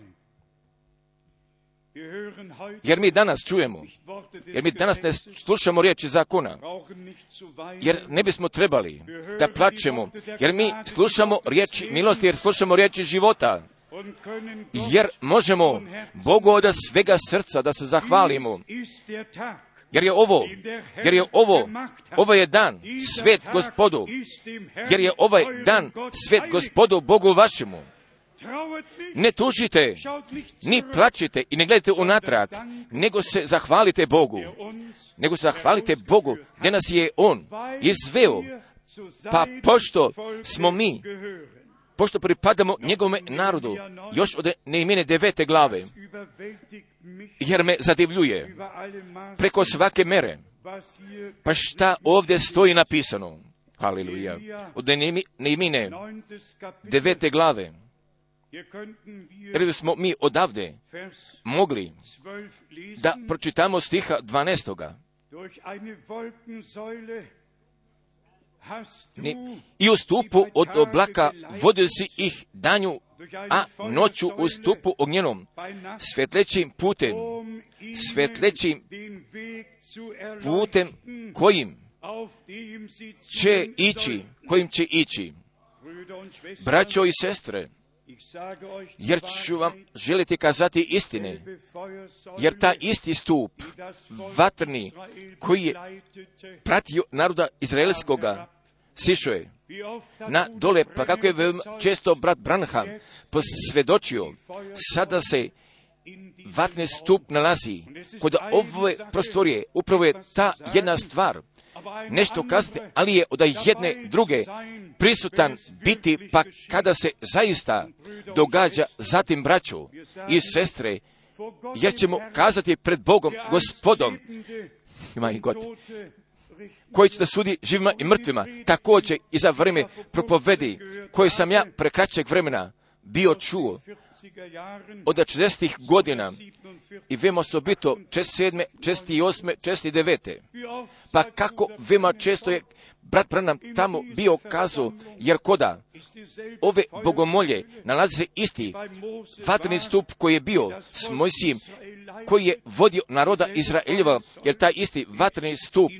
Jer mi danas čujemo, jer mi danas ne slušamo riječi zakona, jer ne bismo trebali da plaćemo, jer mi slušamo riječi milosti, jer slušamo riječi života, jer možemo Bogu od svega srca da se zahvalimo, jer je ovo, jer je ovo, ovo je dan, svet gospodu, jer je ovaj dan, svet gospodu Bogu vašemu. Ne tužite, ni plaćite i ne gledajte unatrag, nego se zahvalite Bogu. Nego se zahvalite Bogu, gdje nas je On izveo. Pa pošto smo mi, pošto pripadamo njegovome narodu, još od neimene devete glave, jer me zadivljuje preko svake mere. Pa šta ovdje stoji napisano? Haleluja. Od neimine devete glave. Jer smo mi odavde mogli da pročitamo stiha 12. I u stupu od oblaka vodio si ih danju, a noću u stupu ognjenom, svetlećim putem, svetlećim putem kojim će ići, kojim će ići. Braćo i sestre, jer ću vam želiti kazati istine, jer ta isti stup, vatrni, koji je pratio naroda Izraelskoga, sišao je. Na dole, pa kako je veoma često brat Branham posvjedočio, sada se vatni stup nalazi kod ove prostorije, upravo je ta jedna stvar, nešto kazati, ali je od jedne druge prisutan biti, pa kada se zaista događa zatim braću i sestre, jer ćemo kazati pred Bogom, gospodom, ima god, koji će da sudi živima i mrtvima, također i za vrijeme propovedi koje sam ja pre kraćeg vremena bio čuo od 60. godina i vemo osobito 47. 68. 69. Pa kako vema često je brat Branham tamo bio kazao, jer koda ove bogomolje nalazi se isti vatreni stup koji je bio s Mojsijem, koji je vodio naroda Izraeljeva, jer taj isti vatreni stup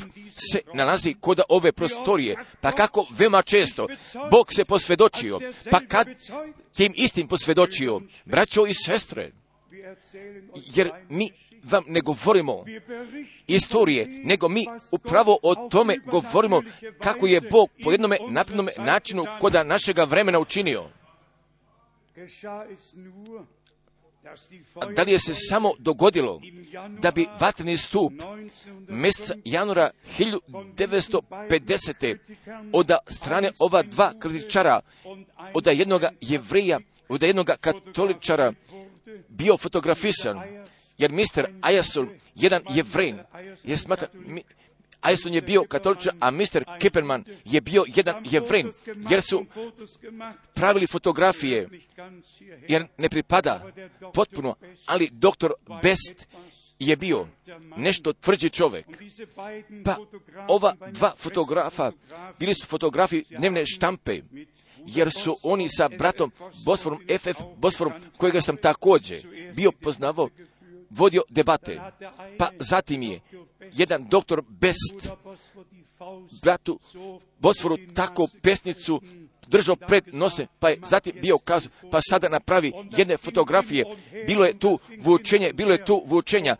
se nalazi kod ove prostorije. Pa kako veoma često Bog se posvjedočio, pa kad tim istim posvjedočio, braćo i sestre, jer mi vam ne govorimo istorije, nego mi upravo o tome govorimo kako je Bog po jednome naprednom načinu koda našega vremena učinio. Da li je se samo dogodilo da bi vatreni stup mjeseca januara 1950. od strane ova dva kritičara, od jednoga jevrija, od jednoga katoličara bio fotografisan, jer mister Ajason, jedan jevren, je smatra, Ajason je bio katoličan, a mister Kipperman je bio jedan jevren, jer su pravili fotografije, jer ne pripada potpuno, ali doktor Best je bio nešto tvrđi čovjek. Pa ova dva fotografa bili su fotografi dnevne štampe, jer su oni sa bratom Bosforom, FF Bosforom, kojega sam također bio poznavao, vodio debate. Pa zatim je jedan doktor Best bratu Bosforu tako pesnicu držao pred nose, pa je zatim bio kazao, pa sada napravi jedne fotografije, bilo je tu vučenje, bilo je tu vučenja,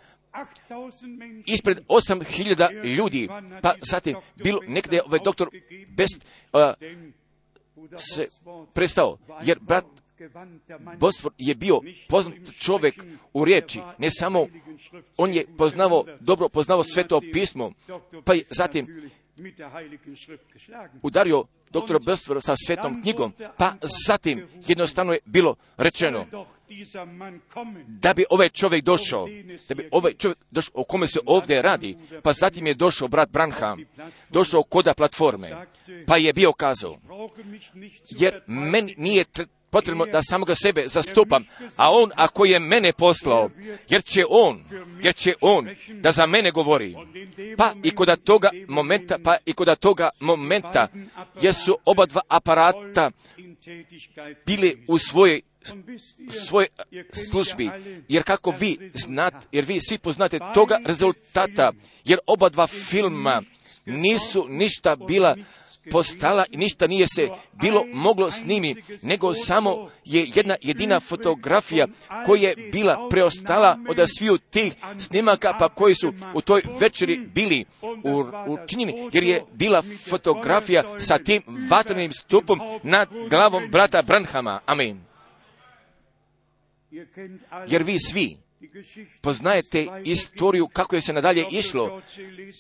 ispred 8000 ljudi, pa zatim bilo nekde ovaj doktor Best uh, se prestao, jer brat Bosfor je bio poznat čovjek u riječi, ne samo on je poznavao, dobro poznavao sveto pismo, pa je zatim udario doktora Bosfor sa svetom knjigom, pa zatim jednostavno je bilo rečeno da bi ovaj čovjek došao, da bi ovaj čovjek došao, o kome se ovdje radi, pa zatim je došao brat Branham, došao koda platforme, pa je bio kazao, jer meni nije potrebno da samoga sebe zastupam, a on ako je mene poslao, jer će on, jer će on da za mene govori. Pa i kod toga momenta, pa i kod toga momenta, jesu oba dva aparata bili u svojoj svoj službi, jer kako vi znate, jer vi svi poznate toga rezultata, jer oba dva filma nisu ništa bila postala i ništa nije se bilo moglo snimi, nego samo je jedna jedina fotografija koja je bila preostala od sviju tih snimaka pa koji su u toj večeri bili učinjeni, jer je bila fotografija sa tim vatrenim stupom nad glavom brata Branhama. Amen. Jer vi svi poznajete istoriju kako je se nadalje išlo,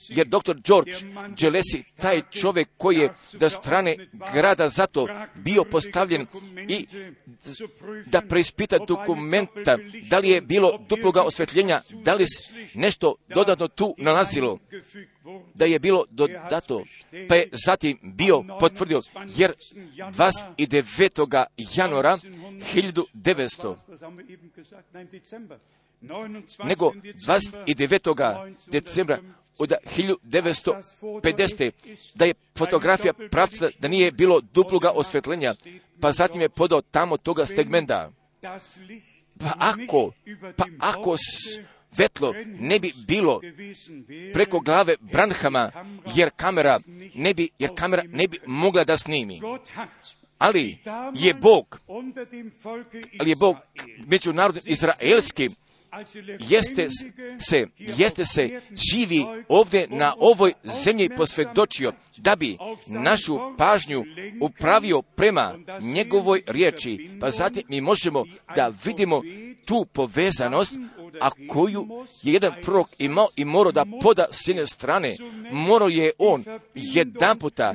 jer dr. George Gelesi, taj čovjek koji je da strane grada zato bio postavljen i da preispita dokumenta, da li je bilo duploga osvetljenja, da li nešto dodatno tu nalazilo, da je bilo dodato, pa je zatim bio potvrdio, jer 29. januara 1900 nego 29. decembra od 1950. da je fotografija pravca da nije bilo duploga osvetljenja, pa zatim je podao tamo toga stegmenta. Pa ako, pa ako svetlo ne bi bilo preko glave Branhama, jer kamera ne bi, jer kamera ne bi mogla da snimi. Ali je Bog, ali je Bog međunarodni izraelski jeste se, jeste se živi ovdje na ovoj zemlji posvjedočio da bi našu pažnju upravio prema njegovoj riječi. Pa zatim mi možemo da vidimo tu povezanost a koju je jedan prorok imao i morao da poda s jedne strane, morao je on jedan puta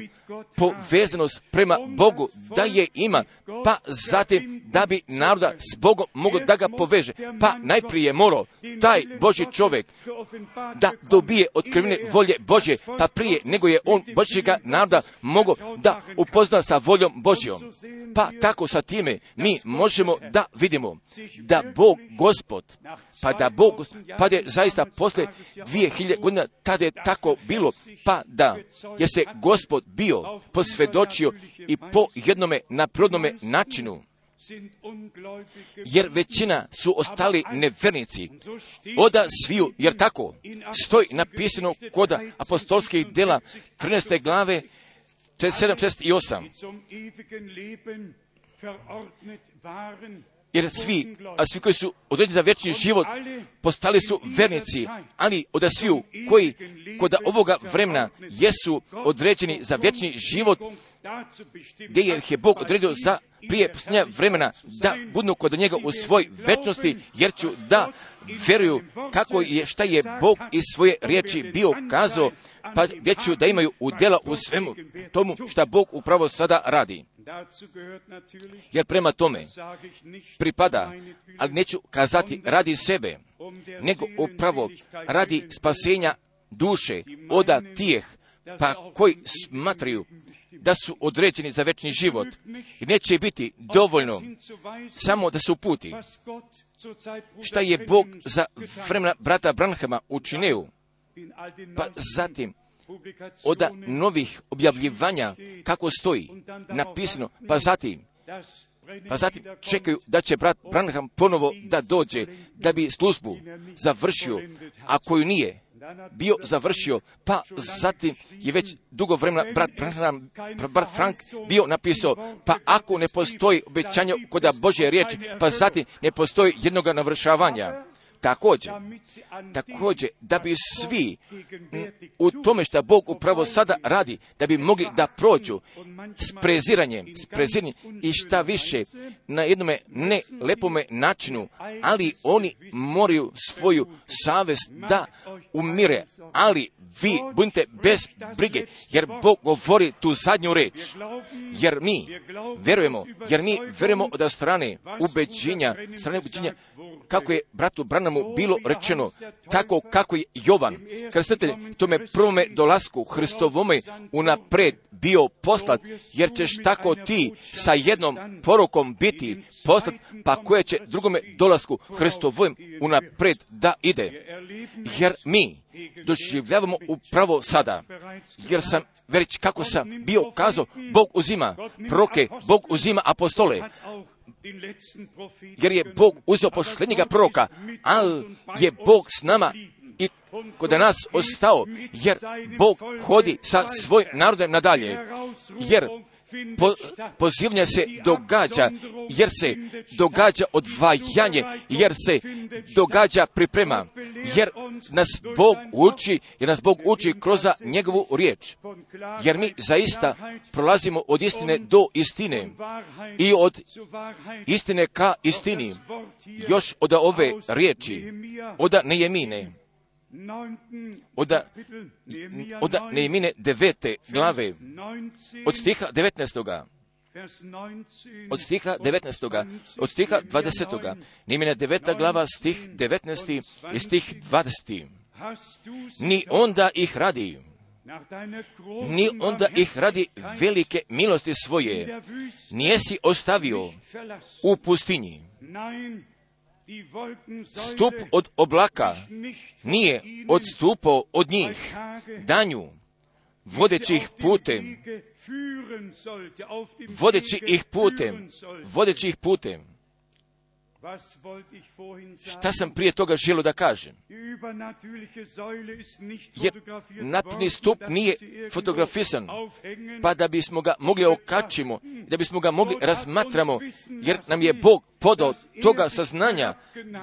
povezanost prema Bogu da je ima, pa zatim da bi naroda s Bogom mogao da ga poveže. Pa najprije morao taj Boži čovjek da dobije otkrivene volje Božje, pa prije nego je on Božjega naroda mogao da upozna sa voljom Božjom. Pa tako sa time mi možemo da vidimo da Bog Gospod, pa da Bog, pa da je zaista posle dvije hiljade godina tada je tako bilo, pa da je se Gospod bio posvjedočio i po jednome naprodnome načinu jer većina su ostali nevernici. Oda sviju, jer tako stoji napisano koda apostolskih dela 13. glave 47 48 jer svi, a svi koji su određeni za vječni život, postali su vernici, ali od sviju koji kod ovoga vremena jesu određeni za vječni život, gdje je je Bog odredio za prije posljednja vremena da budu kod njega u svoj večnosti, jer ću da vjeruju kako je, šta je Bog iz svoje riječi bio kazao, pa gdje ću da imaju udjela u svemu tomu šta Bog upravo sada radi. Jer prema tome pripada, ali neću kazati radi sebe, nego upravo radi spasenja duše oda tijeh, pa koji smatraju da su određeni za večni život i neće biti dovoljno samo da se uputi šta je Bog za vremena brata Branhama učinio, pa zatim od novih objavljivanja kako stoji napisano, pa zatim pa zatim čekaju da će brat Branham ponovo da dođe, da bi službu završio, a koju nije bio završio, pa zatim je već dugo vremena brat, brat Frank bio napisao, pa ako ne postoji obećanje kod Božje riječi, pa zatim ne postoji jednoga navršavanja. Također, također, da bi svi u tome što Bog upravo sada radi, da bi mogli da prođu s preziranjem, s preziranjem i šta više na jednome ne lepome načinu, ali oni moraju svoju savest da umire, ali vi budite bez brige, jer Bog govori tu zadnju reč. Jer mi verujemo, jer mi verujemo od strane ubeđenja, strane ubeđenja, kako je bratu Branamu bilo rečeno, tako kako je Jovan, krstitelj, tome prvome dolasku Hristovome unapred bio poslat, jer ćeš tako ti sa jednom porukom biti poslat, pa koje će drugome dolasku Hristovom unapred da ide. Jer mi doživljavamo upravo sada, jer sam već kako sam bio kazao, Bog uzima proke, Bog uzima apostole, jer je Bog uzeo posljednjega proroka, ali je Bog s nama i kod nas ostao, jer Bog hodi sa svoj narodem nadalje, jer po, pozivljanje se događa, jer se događa odvajanje, jer se događa priprema, jer nas Bog uči, jer nas Bog uči kroz njegovu riječ. Jer mi zaista prolazimo od istine do istine i od istine ka istini, još od ove riječi, od Nejemine, od, od Nejemine devete glave, od stiha 19. Od stiha 19. Od stiha 20. Nejemine deveta glava, stih 19. i stih 20. Ni onda ih radi, ni onda ih radi velike milosti svoje, nijesi ostavio u pustinji. Stup od oblaka nije odstupao od njih danju, vodeći ih putem, vodeći ih putem, vodeći ih putem. Šta sam prije toga želio da kažem? Jer napredni stup nije fotografisan, pa da bismo ga mogli okačimo, da bismo ga mogli razmatramo, jer nam je Bog podao toga saznanja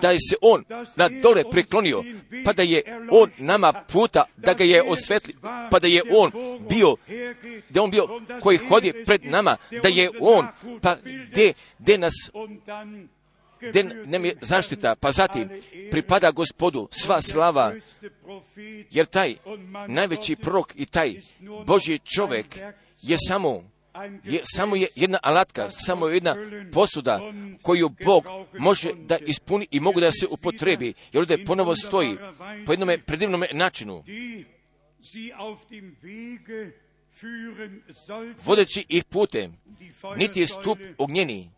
da je se On na dole preklonio, pa da je On nama puta, da ga je osvetli, pa da je On bio, da je On bio koji hodi pred nama, da je On, pa gdje nas gdje nam je zaštita, pa zatim pripada gospodu sva slava, jer taj najveći prorok i taj Božji čovjek je samo je, samo je jedna alatka, samo je jedna posuda koju Bog može da ispuni i mogu da se upotrebi. Jer ovdje ponovo stoji po jednom predivnom načinu. Vodeći ih putem, niti je stup ognjeni,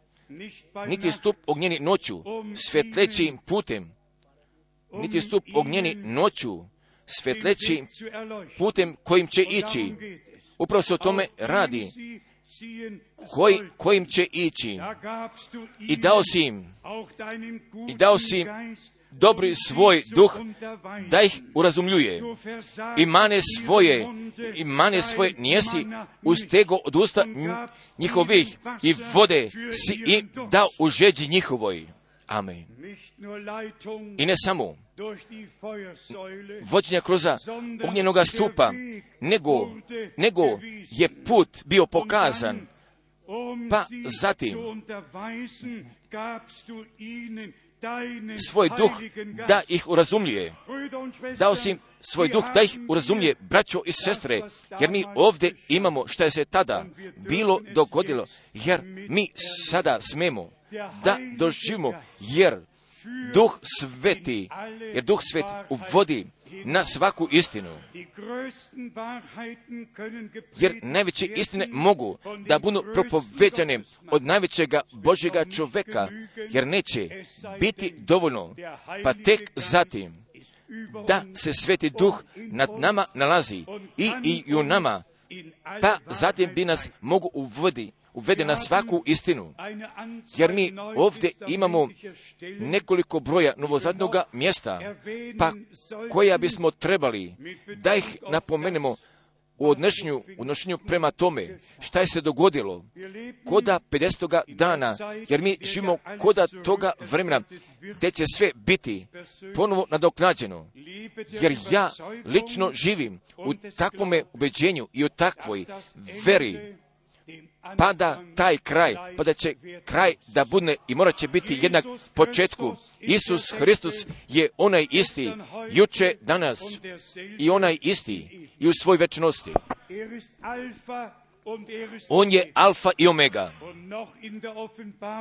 niti stup ognjeni noću, svetlećim putem, niti stup ognjeni noću, svetlećim putem kojim će ići. Upravo se o tome radi. Koji, kojim će ići. I dao si im, i dao si im dobri svoj duh da ih urazumljuje. I mane svoje, i mane svoje nijesi ustego od usta njihovih i vode si i da u žeđi njihovoj. Amen. I ne samo vođenja kroz ognjenoga stupa, nego, nego je put bio pokazan, pa zatim svoj duh da ih urazumljuje. Dao si im svoj duh da ih urazumlje, braćo i sestre, jer mi ovdje imamo što je se tada bilo dogodilo, jer mi sada smemo da doživimo, jer duh sveti, jer duh svet uvodi na svaku istinu. Jer najveće istine mogu da budu propoveđane od najvećega Božjega čoveka, jer neće biti dovoljno, pa tek zatim da se sveti duh nad nama nalazi i, i u nama, pa zatim bi nas mogu uvodi uvede na svaku istinu. Jer mi ovdje imamo nekoliko broja novozadnoga mjesta, pa koja bismo trebali da ih napomenemo u odnošenju, odnošenju prema tome šta je se dogodilo koda 50. dana, jer mi živimo koda toga vremena gdje će sve biti ponovo nadoknađeno. Jer ja lično živim u takvome ubeđenju i u takvoj veri pada taj kraj, pa da će kraj da bude i morat će biti jednak početku. Isus Hristus je onaj isti, juče, danas i onaj isti i u svoj večnosti. On je alfa i omega.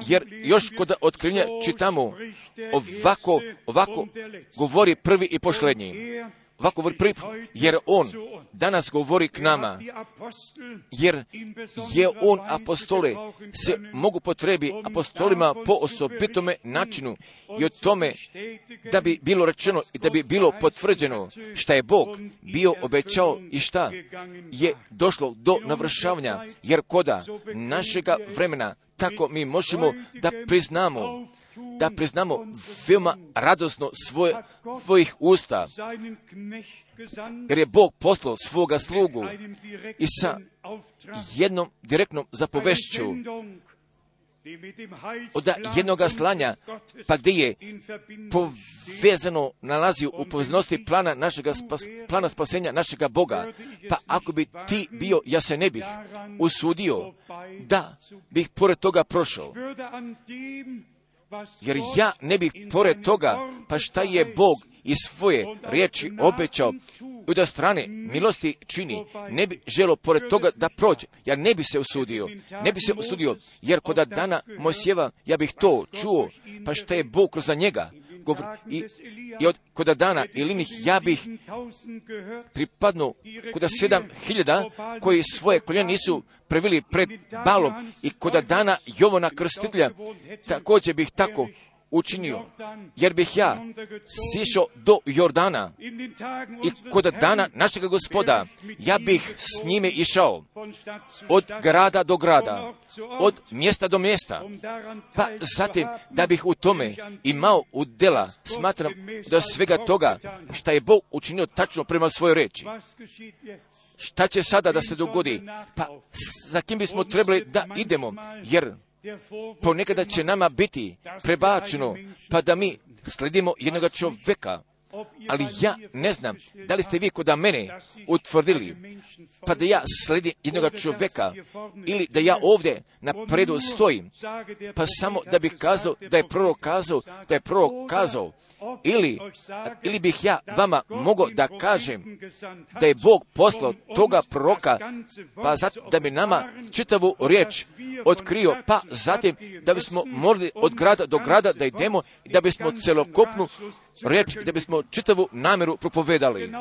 Jer još kod otkrinja čitamo ovako, ovako govori prvi i posljednji ovako govori prvi, jer on danas govori k nama, jer je on apostole, se mogu potrebi apostolima po osobitome načinu i o tome da bi bilo rečeno i da bi bilo potvrđeno šta je Bog bio obećao i šta je došlo do navršavanja, jer koda našega vremena tako mi možemo da priznamo da priznamo veoma radosno svoje, svojih usta, jer je Bog poslao svoga slugu i sa jednom direktnom zapovešću od jednoga slanja, pa gdje je povezano nalazi u poveznosti plana našega spas, plana spasenja našega Boga. Pa ako bi ti bio, ja se ne bih usudio da bih pored toga prošao. Jer ja ne bih pored toga, pa šta je Bog iz svoje riječi obećao i da strane milosti čini, ne bi želo pored toga da prođe. Ja ne bi se usudio, ne bi se usudio, jer kod dana Mojsjeva ja bih to čuo, pa šta je Bog kroz njega govor, i, i od koda dana Ilinih ja bih pripadnu koda sedam hiljada koji svoje koljene nisu previli pred balom i koda dana Jovona krstitelja također bih tako učinio, jer bih ja sišao do Jordana i kod dana našega gospoda, ja bih s njime išao od grada do grada, od mjesta do mjesta, pa zatim da bih u tome imao udjela, smatram da svega toga šta je Bog učinio tačno prema svojoj reči. Šta će sada da se dogodi? Pa za kim bismo trebali da idemo, jer ponekada će nama biti prebačeno, pa da mi sledimo jednog čovjeka, ali ja ne znam da li ste vi kod mene utvrdili, pa da ja sledim jednog čovjeka ili da ja ovdje na predu stojim, pa samo da bih kazao da je prorok kazao, da je prorok kazao, ili, ili bih ja vama mogao da kažem da je Bog poslao toga proroka, pa zato da bi nama čitavu riječ otkrio, pa zatim da bismo morali od grada do grada da idemo i da bismo celokupnu riječ, da bismo čitavu namjeru propovedali.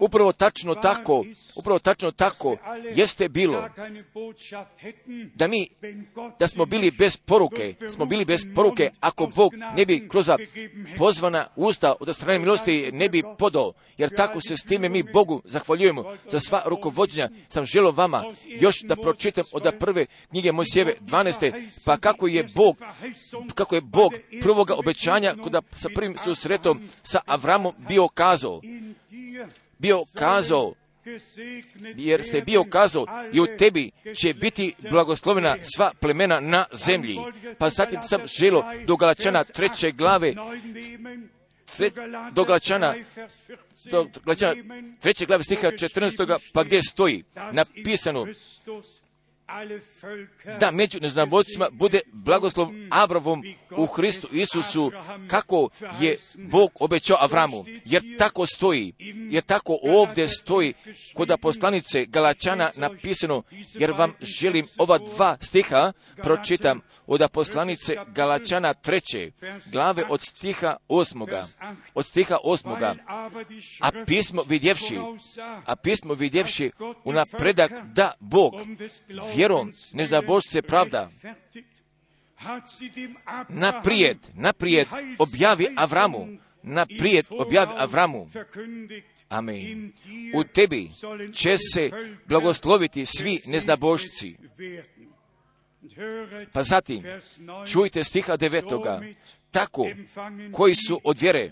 Upravo tačno tako, upravo tačno tako jeste bilo da mi, da smo bili bez poruke, smo bili bez poruke ako Bog ne bi kroz pozvana usta od strane milosti ne bi podao, jer tako se s time mi Bogu zahvaljujemo za sva rukovodđenja. Sam želo vama još da pročitam od prve knjige Mojsijeve 12. pa kako je Bog, kako je Bog prvoga obećanja kada sa prvim susretom sa Avramom bio kazao, bio kazao, jer ste bio kazao i u tebi će biti blagoslovena sva plemena na zemlji. Pa zatim sam želo do Galačana treće glave, tre, do Galačana, do Galačana treće glave stiha 14. pa gdje stoji napisano da među neznabocima bude blagoslov Avravom u Hristu Isusu, kako je Bog obećao Avramu. Jer tako stoji, jer tako ovdje stoji kod poslanice Galačana napisano, jer vam želim ova dva stiha pročitam od poslanice Galačana treće, glave od stiha osmoga, od stiha osmoga, a pismo vidjevši, a pismo vidjevši u napredak da Bog vjerom ne da Bož pravda. Naprijed, naprijed objavi Avramu, naprijed objavi Avramu. Amen. U tebi će se blagosloviti svi neznabošci. Pa zatim, čujte stiha devetoga, tako koji su od vjere,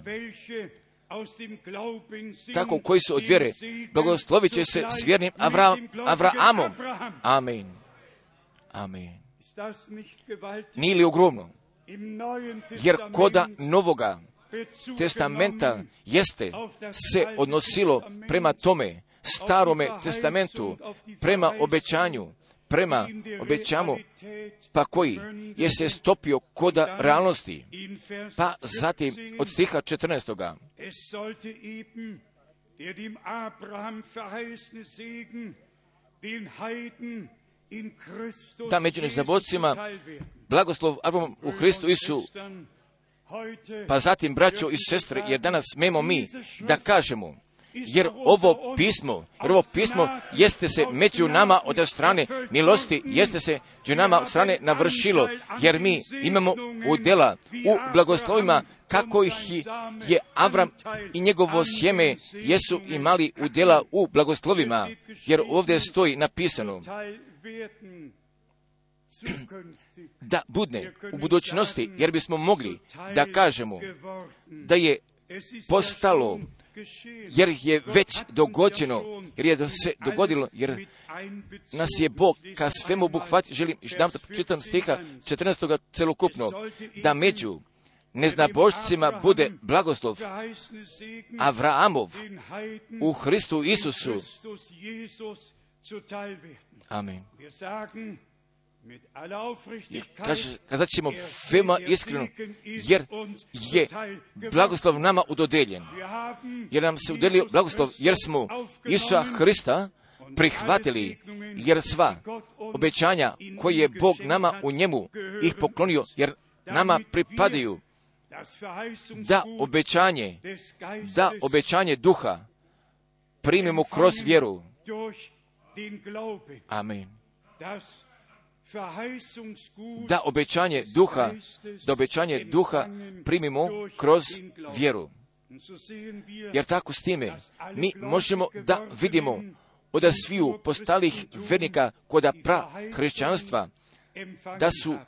tako koji su od vjere, blagoslovit će se s vjernim Avra, Avraamom. Amen. Amen. Nije li ogromno? Jer koda novoga testamenta jeste se odnosilo prema tome, starome testamentu, prema obećanju, prema obećamu, pa koji je se stopio koda realnosti. Pa zatim od stiha 14. Es sollte eben der dem Abraham verheißene Segen den Heiden da među neznabodstvima blagoslov Avram u Hristu Isu, pa zatim braćo i sestre, jer danas memo mi da kažemo, jer ovo pismo, jer ovo pismo jeste se među nama od strane milosti, jeste se među nama od strane navršilo, jer mi imamo udjela u blagoslovima kako ih je Avram i njegovo sjeme jesu imali udjela u blagoslovima, jer ovdje stoji napisano da budne u budućnosti, jer bismo mogli da kažemo da je postalo, jer je već dogođeno, jer je se dogodilo, jer nas je Bog ka svemu obuhvati, želim da čitam stiha 14. celokupno, da među neznabošcima bude blagoslov Avraamov u Hristu Isusu. Amen. Kaže, kazat ćemo veoma iskreno, jer je blagoslov nama udodeljen. Jer nam se udelio blagoslov, jer smo Isusa Hrista prihvatili, jer sva obećanja koje je Bog nama u njemu ih poklonio, jer nama pripadaju da obećanje, da obećanje duha primimo kroz vjeru. Amen. Da obećanje duha, da obećanje duha primimo kroz vjeru. Jer tako s time mi možemo da vidimo od sviju postalih vernika koda pra hrišćanstva da su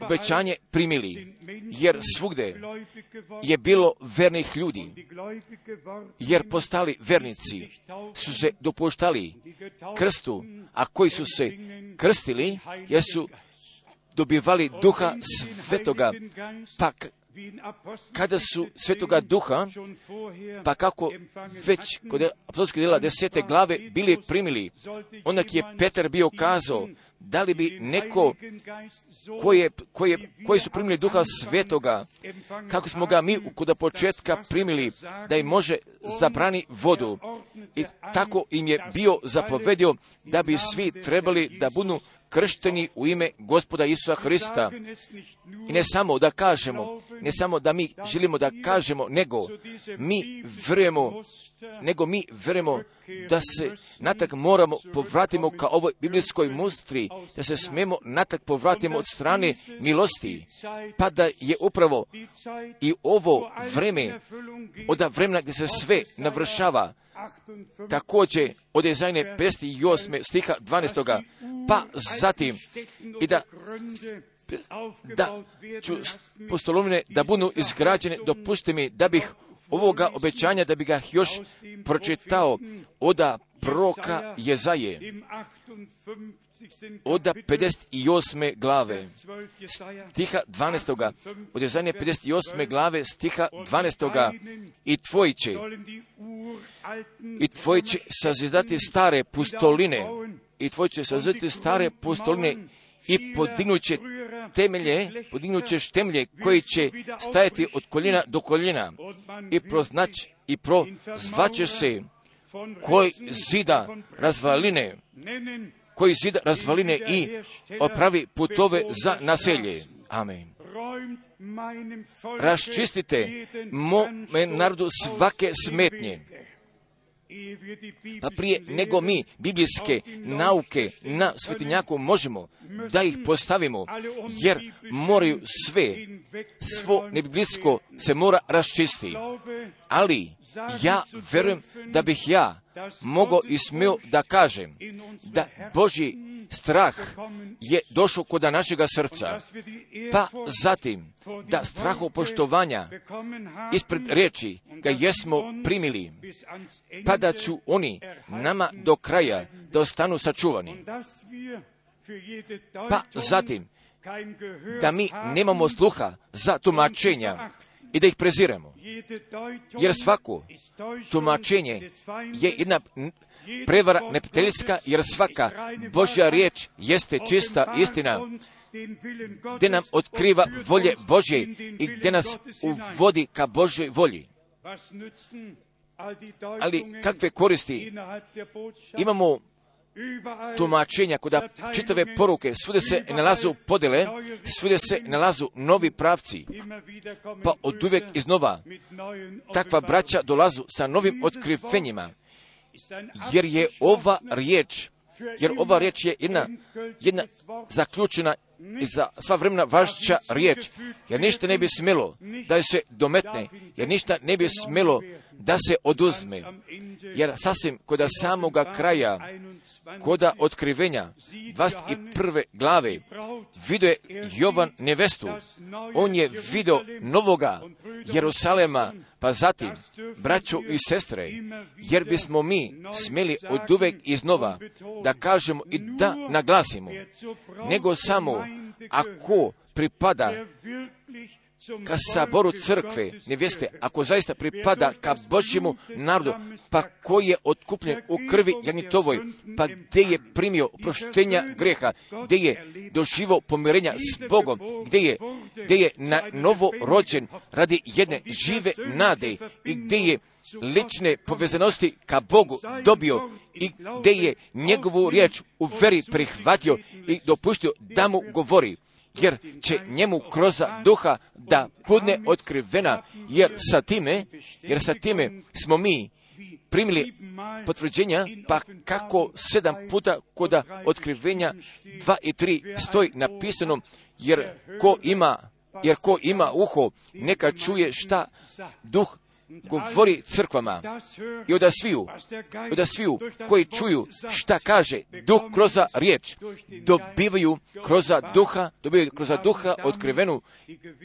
obećanje primili, jer svugde je bilo vernih ljudi, jer postali vernici su se dopuštali krstu, a koji su se krstili, jer su dobivali duha svetoga, pa kada su svetoga duha, pa kako već kod apostolskih djela desete glave bili primili, onak je Petar bio kazao, da li bi neko koje, koje, koji su primili duha svetoga, kako smo ga mi kod početka primili, da im može zabrani vodu. I tako im je bio zapovedio da bi svi trebali da budu kršteni u ime gospoda Isusa Hrista. I ne samo da kažemo, ne samo da mi želimo da kažemo, nego mi vjerujemo, nego mi vjerujemo da se natak moramo povratimo ka ovoj biblijskoj mustri, da se smemo natak povratimo od strane milosti, pa da je upravo i ovo vreme, od vremena gdje se sve navršava, također od Ezajne 58. stiha 12. pa zatim i da da ću postolovine da budu izgrađene, dopusti mi da bih ovoga obećanja, da bi ga još pročitao oda proka Jezaje, oda 58. glave, stiha 12. Od Jezaje 58. glave, stiha 12. I tvoj će, i tvoj će sazidati stare pustoline, i tvoj će sazidati stare pustoline i podignuće temelje, podignućeš temelje koji će stajati od koljena do koljena i proznać i prozvaćeš se koji zida razvaline, koji zida razvaline i opravi putove za naselje. Amen. Raščistite mome narodu svake smetnje. Prije nego mi biblijske nauke na svetinjaku možemo da ih postavimo, jer moraju sve, svo nebiblijsko se mora raščisti. Ali ja verujem da bih ja mogao i smio da kažem da Boži strah je došao kod našega srca, pa zatim da strahu poštovanja ispred riječi ga jesmo primili, pa da ću oni nama do kraja da ostanu sačuvani. Pa zatim da mi nemamo sluha za tumačenja i da ih preziremo. Jer svako tumačenje je jedna prevara neprijateljska, jer svaka Božja riječ jeste čista istina, gdje nam otkriva volje Božje i gdje nas uvodi ka Božoj volji. Ali kakve koristi imamo tumačenja, kuda čitave poruke, svude se nalazu podele, svude se nalazu novi pravci, pa od uvijek iznova takva braća dolazu sa novim otkrivenjima, jer je ova riječ, jer ova riječ je jedna, jedna zaključena i za sva vremena važća riječ, jer ništa ne bi smjelo da se dometne, jer ništa ne bi smjelo da se oduzme, jer sasvim kod samoga kraja, koda otkrivenja 21. glave, vidio je Jovan nevestu, on je vidio novoga Jerusalema, pa zatim, braćo i sestre, jer bismo mi smjeli od uvek iznova da kažemo i da naglasimo, nego samo ako pripada ka saboru crkve, nevjeste, ako zaista pripada ka Božjemu narodu, pa koji je otkupljen u krvi Janitovoj, pa gdje je primio proštenja greha, gdje je doživo pomirenja s Bogom, gdje je, gdje je na novo rođen radi jedne žive nade i gdje je lične povezanosti ka Bogu dobio i gdje je njegovu riječ u veri prihvatio i dopuštio da mu govori jer će njemu kroz duha da budne otkrivena, jer sa time, jer sa time smo mi primili potvrđenja, pa kako sedam puta kod otkrivenja dva i tri stoji napisano, jer ko ima, jer ko ima uho, neka čuje šta duh govori crkvama i od sviju, od sviju koji čuju šta kaže duh kroz riječ, dobivaju kroz duha, dobivaju kroz duha otkrivenu,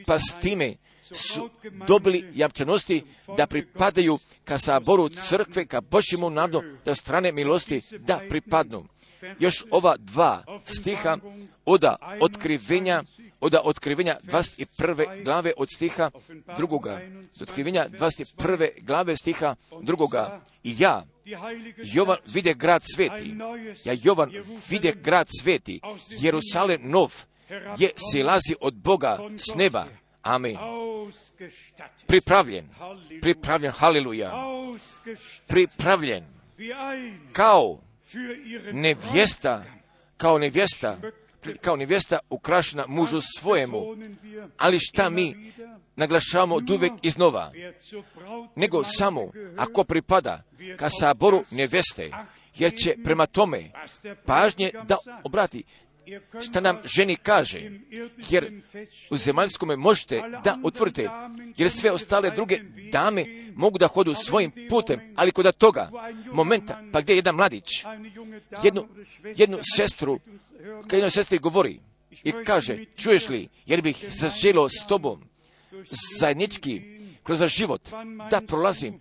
pa s time su dobili jamčanosti da pripadaju ka saboru crkve, ka Božjemu narodu, da strane milosti da pripadnu. Još ova dva stiha oda otkrivenja od otkrivenja 21. glave od stiha drugoga. Otkrivenja 21. glave stiha drugoga. I ja, Jovan vide grad sveti. Ja Jovan vide grad sveti. Jerusalem nov je silazi od Boga s neba. Amen. Pripravljen. Pripravljen. Haleluja. Pripravljen. Kao nevjesta, kao nevjesta kao nevjesta ukrašena mužu svojemu. Ali šta mi naglašavamo od uvek iznova? Nego samo ako pripada ka saboru nevjeste, jer će prema tome pažnje da obrati šta nam ženi kaže, jer u zemaljskome možete da utvrdite, jer sve ostale druge dame mogu da hodu svojim putem, ali kod toga momenta, pa gdje je jedan mladić, jednu, jednu sestru, kad jednoj sestri govori i kaže, čuješ li, jer bih zaželio s tobom zajednički kroz život da prolazim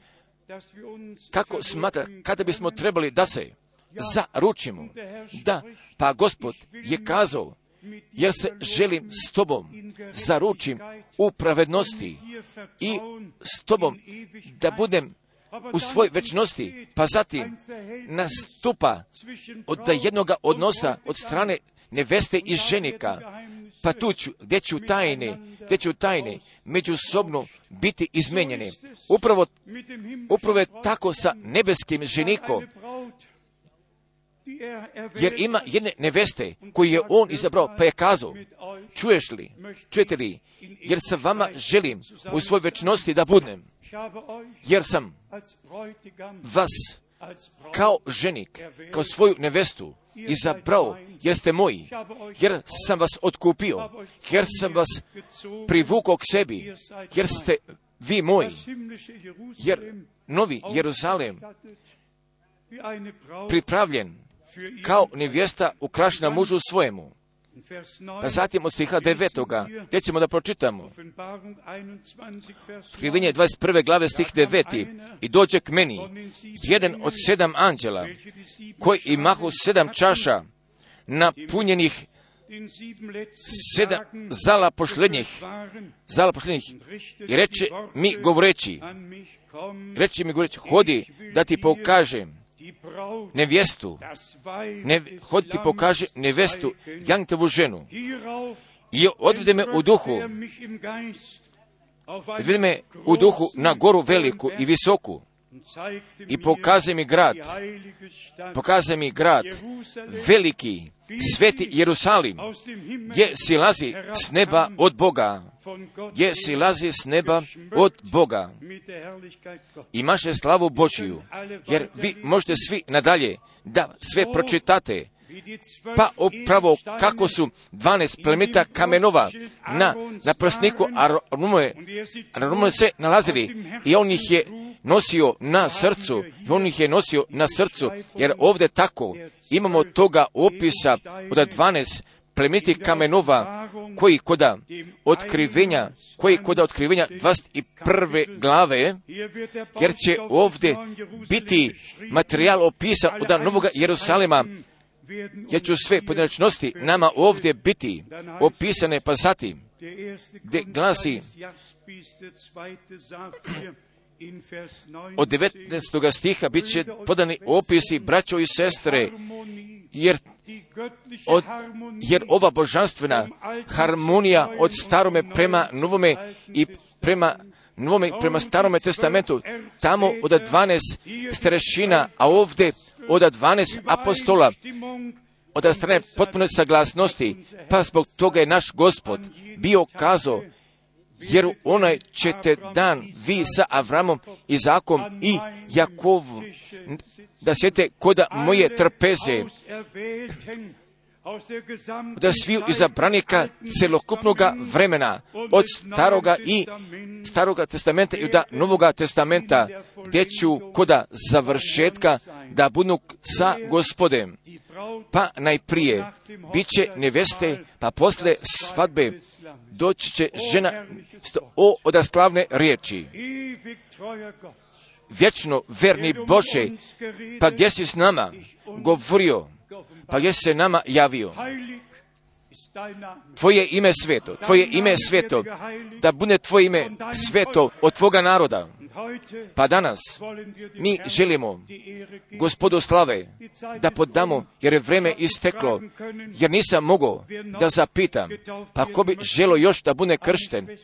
kako smatra, kada bismo trebali da se zaručimo, da, pa gospod je kazao, jer se želim s tobom zaručim u pravednosti i s tobom da budem u svoj večnosti, pa zatim nastupa od jednoga odnosa od strane neveste i ženika, pa tu ću, gdje ću tajne, gdje ću tajne međusobno biti izmenjene. Upravo, upravo je tako sa nebeskim ženikom, jer ima jedne neveste koju je on izabrao, pa je kazao, čuješ li, čujete li, jer sa vama želim u svoj večnosti da budem, jer sam vas kao ženik, kao svoju nevestu izabrao, jer ste moji, jer sam vas otkupio, jer sam vas privukao k sebi, jer ste vi moji, jer novi Jeruzalem pripravljen kao nevjesta ukrašena mužu svojemu. Pa zatim od stiha devetoga, gdje ćemo da pročitamo? Otkrivenje 21. glave stih 9. I dođe k meni jedan od sedam anđela, koji imahu sedam čaša napunjenih sedam zala pošlednjih, zala pošlednjih, i reče mi govoreći, reče mi govoreći, hodi da ti pokažem nevjestu, ne, hodi ti pokaže nevestu, Jantovu ženu. I odvede me u duhu, odvede me u duhu na goru veliku i visoku i pokaže mi grad, pokaže mi grad, veliki, sveti Jerusalim, gdje silazi s neba od Boga, gdje silazi s neba od Boga. Imaše slavu Božiju, jer vi možete svi nadalje da sve pročitate, pa upravo kako su 12 plemita kamenova na, na prsniku Aronome se nalazili i on ih je nosio na srcu, i on ih je nosio na srcu, jer ovdje tako imamo toga opisa od 12 plemitih kamenova koji koda otkrivenja, koji koda otkrivenja 21. glave, jer će ovdje biti materijal opisa od Novog Jerusalima, jer ću sve pojedinačnosti nama ovdje biti opisane, pa zatim, gdje glasi od 19. stiha bit će podani opisi braćo i sestre, jer, od, jer ova božanstvena harmonija od starome prema novome i prema novome prema starome testamentu, tamo od 12 starešina, a ovdje od 12 apostola, od strane potpune saglasnosti, pa zbog toga je naš gospod bio kazao jer onaj ćete dan vi sa Avramom, Izakom i Jakov da sjete koda moje trpeze, da sviju izabranika celokupnoga vremena, od staroga i staroga testamenta i od novoga testamenta, gdje ću koda završetka da budu sa gospodem. Pa najprije bit će neveste, pa posle svadbe doći će žena o odaslavne riječi. Vječno verni Bože, pa gdje si s nama govorio, pa gdje se nama javio. Tvoje ime sveto, tvoje ime sveto, da bude tvoje ime sveto od tvoga naroda. Pa danas mi želimo gospodu slave da podamo jer je vreme isteklo, jer nisam mogao da zapitam, pa ko bi želo još da bude kršten,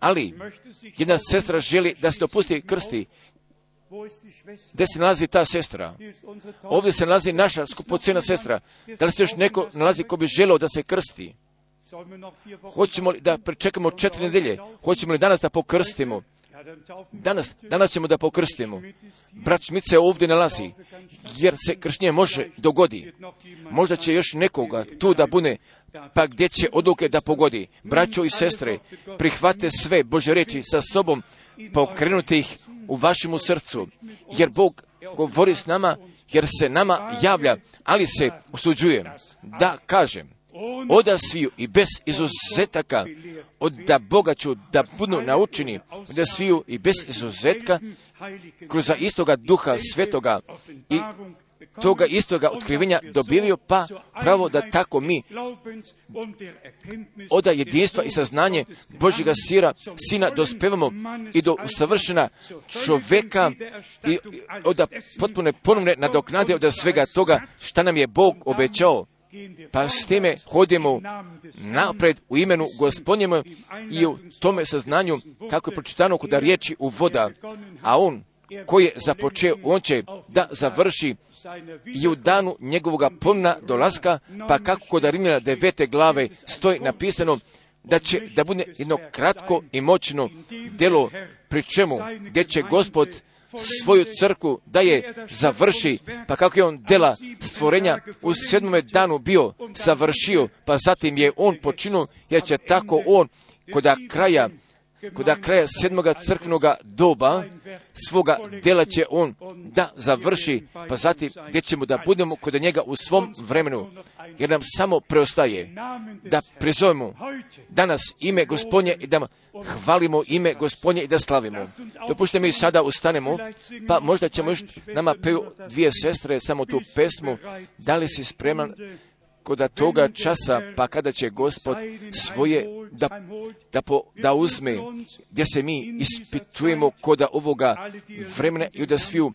ali jedna sestra želi da se dopusti krsti, gdje se nalazi ta sestra? Ovdje se nalazi naša skupocena sestra. Da li se još neko nalazi ko bi želeo da se krsti? Hoćemo li da pričekamo četiri nedelje? Hoćemo li danas da pokrstimo? Danas, danas ćemo da pokrstimo. Brat Šmit se ovdje nalazi, jer se kršnje može dogodi. Možda će još nekoga tu da bune, pa gdje će odluke da pogodi. Braćo i sestre, prihvate sve Bože reči sa sobom, pokrenuti ih u vašemu srcu, jer Bog govori s nama, jer se nama javlja, ali se usuđuje. Da kažem, oda sviju i bez izuzetaka, od da Boga ću da budu naučeni, da sviju i bez izuzetka, kroz istoga duha svetoga i toga istoga otkrivenja dobivio, pa pravo da tako mi oda jedinstva i saznanje Božjega sira, sina dospevamo i do usavršena čoveka i oda potpune ponovne nadoknade od svega toga šta nam je Bog obećao pa s time hodimo napred u imenu gospodnjemu i u tome saznanju kako je pročitano kod riječi u voda, a on koji je započeo, on će da završi i u danu njegovoga pomna dolaska, pa kako kod Rimljana devete glave stoji napisano da će da bude jedno kratko i moćno delo, pri čemu gdje će gospod svoju crku da je završi, pa kako je on dela stvorenja u sedmome danu bio završio, pa zatim je on počinu, jer će tako on koda kraja kod kraja sedmoga crkvenoga doba svoga dela će on da završi, pa zatim gdje ćemo da budemo kod njega u svom vremenu, jer nam samo preostaje da prizovemo danas ime gospodnje i da hvalimo ime gospodnje i da slavimo. Dopušte mi sada ustanemo, pa možda ćemo još nama peju dvije sestre samo tu pesmu, da li si spreman kod toga časa, pa kada će gospod svoje da, da, po, da uzme, gdje se mi ispitujemo kod ovoga vremena i da sviju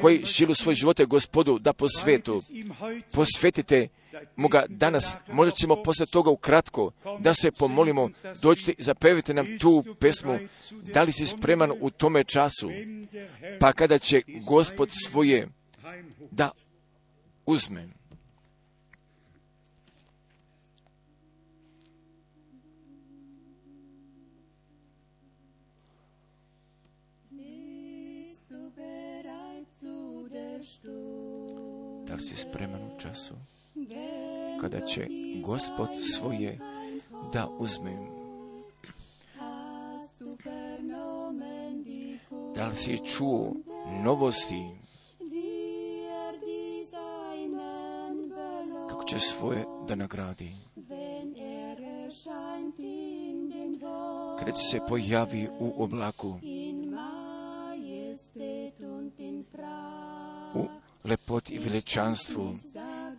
koji žilu svoje živote gospodu da posvetu. Posvetite mu ga danas, možda ćemo poslije toga ukratko da se pomolimo, dođite i zapevite nam tu pesmu, da li si spreman u tome času, pa kada će gospod svoje da uzme. Li si spreman u času kada će gospod svoje da uzme? Da li si čuo novosti kako će svoje da nagradi? Kada se pojavi u oblaku lepoti i veličanstvu,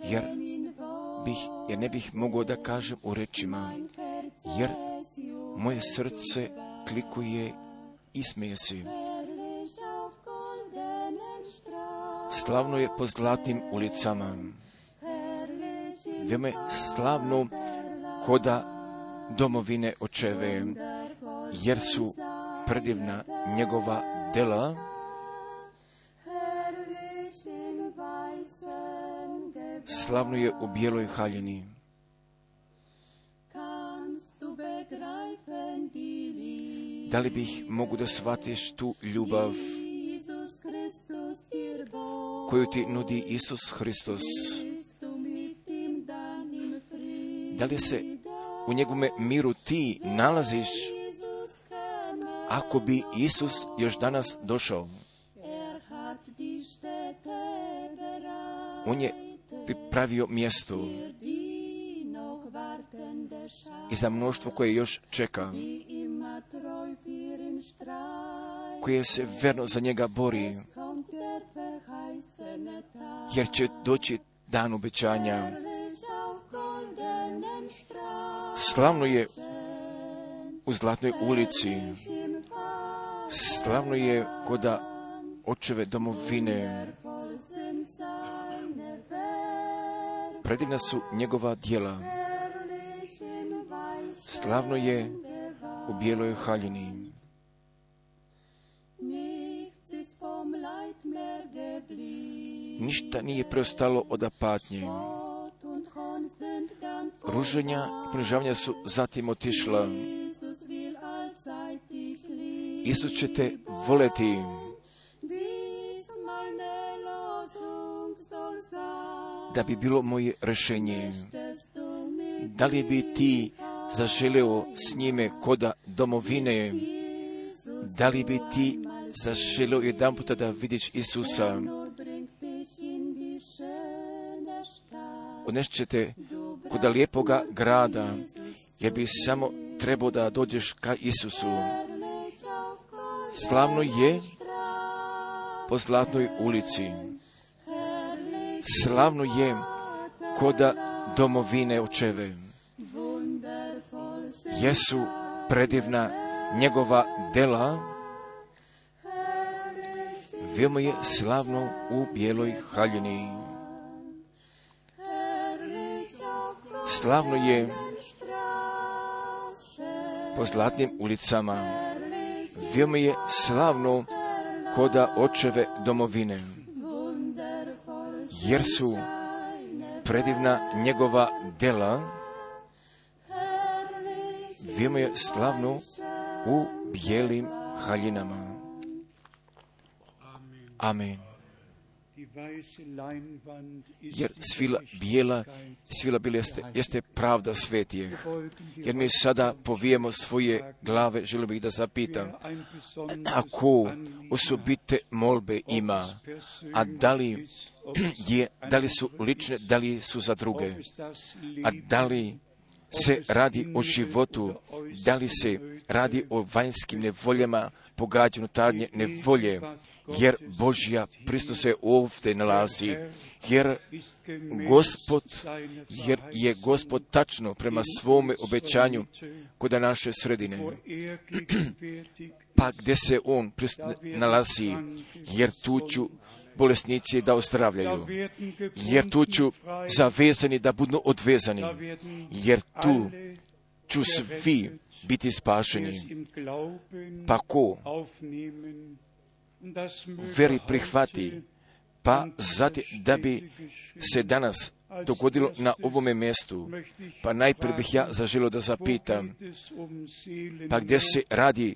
jer, bih, jer ne bih mogao da kažem u rečima, jer moje srce klikuje i smije se. Slavno je po zlatnim ulicama. Veme slavno koda domovine očeve, jer su predivna njegova dela, slavno je u bijeloj haljini. Da li bih mogu da shvatiš tu ljubav koju ti nudi Isus Hristos? Da li se u njegovome miru ti nalaziš ako bi Isus još danas došao? On je pripravio mjesto i za mnoštvo koje još čeka, koje se verno za njega bori, jer će doći dan obećanja. Slavno je u Zlatnoj ulici, slavno je koda očeve domovine, predivna su njegova djela. Slavno je u bijeloj haljini. Ništa nije preostalo od apatnje. Ruženja i ponižavanja su zatim otišla. Isus će te voleti. Da bi bilo moje rešenje. Da li bi ti zaželeo s njime koda domovine? Da li bi ti zaželeo jedan puta da vidiš Isusa? Odnešćete koda lijepoga grada, jer bi samo trebao da dođeš ka Isusu. Slavno je po zlatnoj ulici slavno je koda domovine očeve. Jesu predivna njegova dela, veoma je slavno u bijeloj haljini. Slavno je po zlatnim ulicama, veoma je slavno koda očeve domovine jer su predivna njegova dela, vijemo je slavno u bijelim haljinama. Amen. Jer svila bijela, svila bijela jeste, jeste pravda svetije. Jer mi sada povijemo svoje glave, želim ih da zapitam, ako osobite molbe ima, a da li <clears throat> je, da li su lične, da li su za druge, a da li se radi o životu, da li se radi o vanjskim nevoljama, pogađa unutarnje nevolje, jer Božja pristo se ovdje nalazi, jer Gospod, jer je Gospod tačno prema svome obećanju kod naše sredine, pa gdje se On nalazi, jer tu ću bolesnici da ozdravljaju, jer tu ću zavezani da budu odvezani, jer tu ću svi biti spašeni. Pa ko veri prihvati, pa zatim da bi se danas dogodilo na ovome mjestu, pa najprije bih ja zaželio da zapitam, pa gdje se radi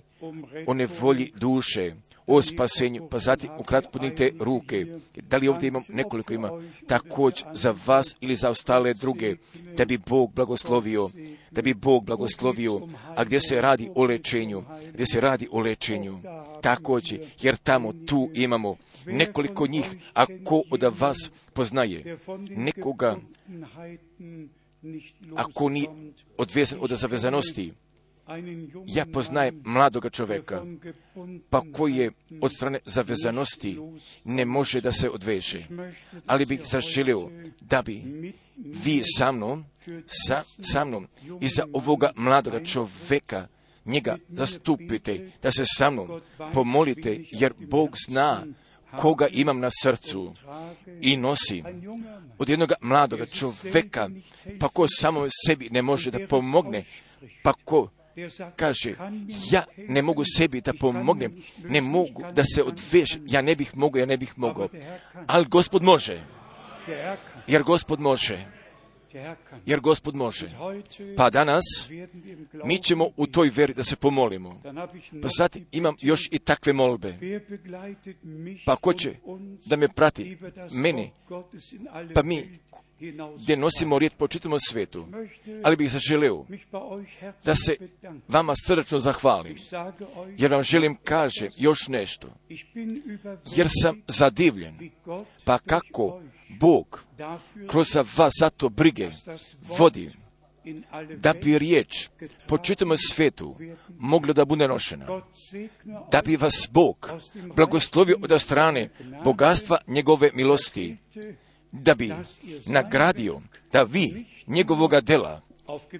o nevolji duše, o spasenju, pa zatim ukratko podignite ruke. Da li ovdje imam nekoliko? Ima također za vas ili za ostale druge, da bi Bog blagoslovio, da bi Bog blagoslovio, a gdje se radi o lečenju, gdje se radi o lečenju, također, jer tamo tu imamo nekoliko njih, a ko od vas poznaje nekoga, ako ni odvezan od zavezanosti, ja poznajem mladoga čovjeka, pa koji je od strane zavezanosti ne može da se odveže. Ali bih zaželio da bi vi sa mnom, sa, sa mnom, iza ovoga mladoga čovjeka njega zastupite, da se sa mnom pomolite, jer Bog zna koga imam na srcu i nosi od jednog mladoga čovjeka, pa ko samo sebi ne može da pomogne, pa ko kaže, ja ne mogu sebi da pomognem, ne mogu da se odvežem, ja ne bih mogao, ja ne bih mogao, ali gospod može, jer gospod može, jer gospod može. Pa danas mi ćemo u toj veri da se pomolimo. Pa zatim imam još i takve molbe. Pa ko će da me prati, meni, pa mi gdje nosimo riječ po čitavom svijetu, ali bih zaželio da se vama srdačno zahvalim, jer vam želim kaže još nešto, jer sam zadivljen, pa kako Bog kroz vas zato brige vodi, da bi riječ po čitavom svijetu mogla da bude nošena, da bi vas Bog blagoslovio od strane bogatstva njegove milosti, da bi nagradio da vi njegovoga dela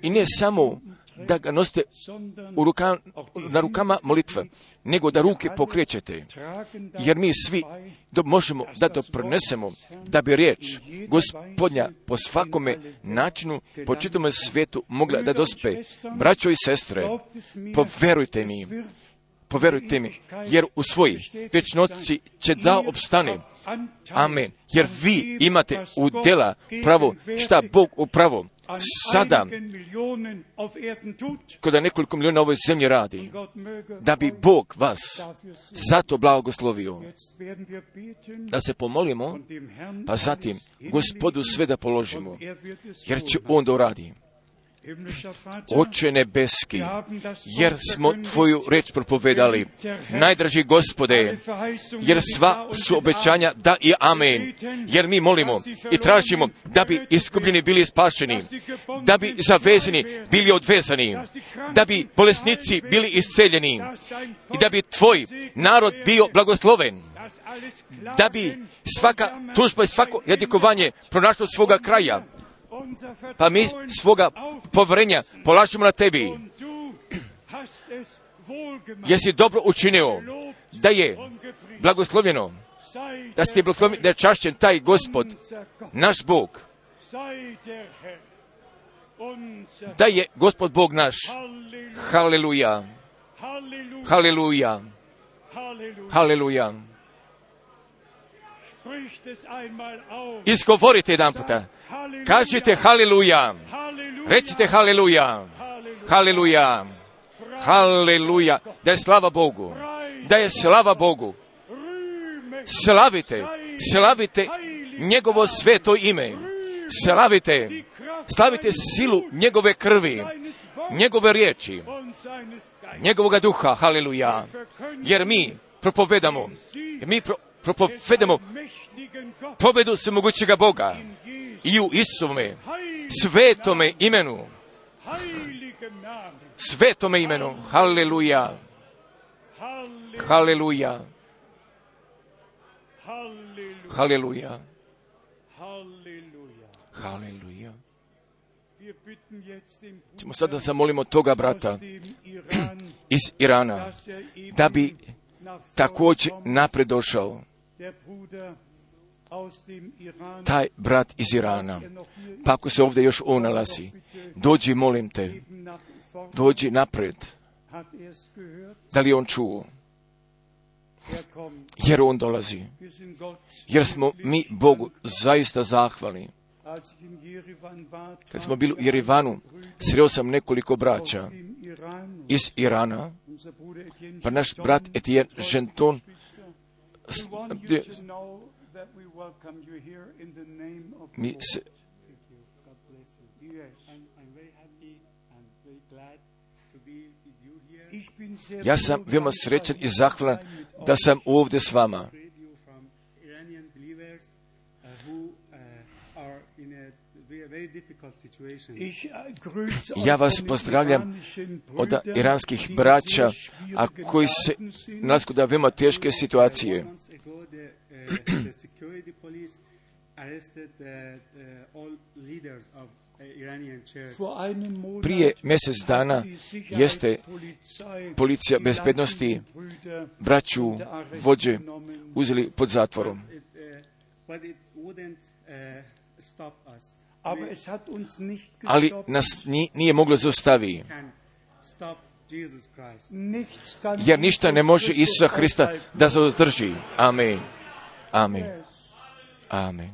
i ne samo da ga nosite u ruka, na rukama molitve, nego da ruke pokrećete, jer mi svi do, možemo da to prenesemo, da bi riječ gospodnja po svakome načinu, po čitome svijetu mogla da dospe. Braćo i sestre, poverujte mi, poverujte mi, jer u svoji večnoci će da obstane. Amen. Jer vi imate u dela pravo šta Bog upravo sada kada nekoliko milijuna ovoj zemlji radi, da bi Bog vas zato blagoslovio. Da se pomolimo, pa zatim gospodu sve da položimo, jer će on da uradi. Oče nebeski, jer smo Tvoju reč propovedali, najdraži gospode, jer sva su obećanja da i amen, jer mi molimo i tražimo da bi iskupljeni bili spašeni, da bi zavezani bili odvezani, da bi bolesnici bili isceljeni i da bi Tvoj narod bio blagosloven, da bi svaka tužba i svako jedikovanje pronašlo svoga kraja, pa mi svoga povrenja polažemo na tebi. Jesi dobro učinio da je blagoslovljeno, da si blagoslovljen, da je čašćen taj gospod, naš Bog, da je gospod Bog naš. Haleluja. Haleluja. Haleluja. Izgovorite jedan puta. Kažite haleluja. Recite haleluja. Haleluja. Haleluja. Da je slava Bogu. Da je slava Bogu. Slavite Slavite njegovo sveto ime. Slavite, slavite silu njegove krvi, njegove riječi, njegovoga duha, haleluja. Jer mi propovedamo, mi pro, propovedamo pobedu svemogućega Boga i u Isuvome, svetome imenu, svetome imenu, haleluja, haleluja, haleluja, haleluja. Ćemo sada zamolimo toga brata iz Irana da bi također napred došao taj brat iz Irana. Pa ako se ovdje još on nalazi, dođi, molim te, dođi napred. Da li on čuo? Jer on dolazi. Jer smo mi Bogu zaista zahvalni. Kad smo bili u Jerivanu, sreo sam nekoliko braća iz Irana, pa naš brat Etienne Genton mi se ja sam veoma srećan i zahvalan da sam ovdje s vama. Ja vas pozdravljam od iranskih braća, a koji se nalazi da veoma teške situacije. Prije mjesec dana jeste policija bezbednosti braću vođe uzeli pod zatvorom. Ali nas nije moglo zaustaviti. Jer ništa ne može Isusa Hrista da zadrži. Amen. Amen. Amen.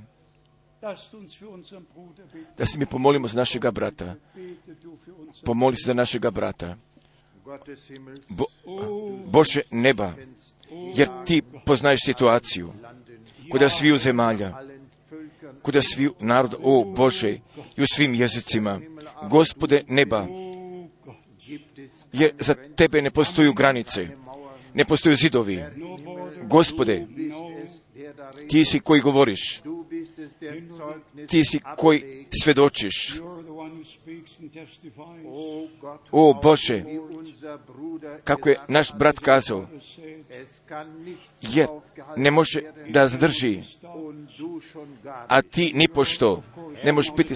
Da se mi pomolimo za našega brata. Pomoli se za našega brata. Bo, Bože neba, jer ti poznaješ situaciju kuda sviju zemalja, kuda sviju naroda, o Bože, i u svim jezicima. Gospode neba, jer za tebe ne postoju granice, ne postoju zidovi. Gospode, ti si koji govoriš, ti si koji svedočiš. O Bože, kako je naš brat kazao, jer ne može da zadrži, a ti ni pošto. Ne možeš biti,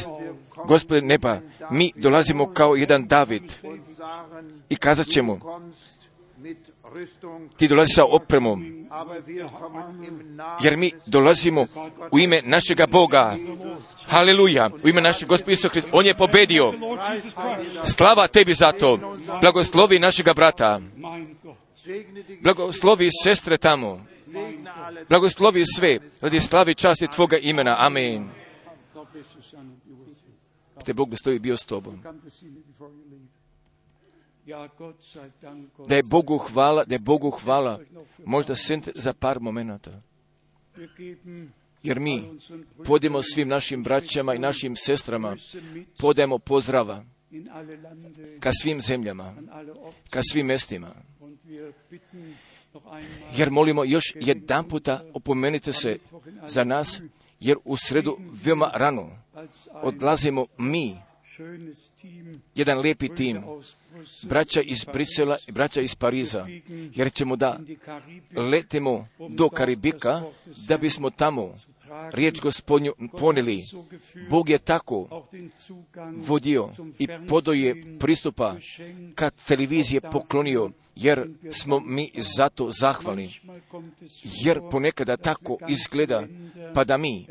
gospode neba, mi dolazimo kao jedan David i kazat ćemo, ti dolazi sa opremom, jer mi dolazimo u ime našega Boga. Haleluja, u ime našeg gospodina Isusa Hrista. On je pobedio. Slava tebi za to. Blagoslovi našega brata. Blagoslovi sestre tamo. Blagoslovi sve radi slavi časti Tvoga imena. Amen. Te Bog da stoji bio s tobom. Da je Bogu hvala, da je Bogu hvala, možda sente za par momenata. Jer mi podemo svim našim braćama i našim sestrama, podemo pozdrava ka svim zemljama, ka svim mestima. Jer molimo još jedan puta opomenite se za nas, jer u sredu veoma rano odlazimo mi, jedan lijepi tim, braća iz Brisela i braća iz Pariza, jer ćemo da letimo do Karibika, da bismo tamo riječ gospodnju ponili. Bog je tako vodio i podoje pristupa kad televizije poklonio, jer smo mi zato zahvalni. Jer ponekada tako izgleda, pa da mi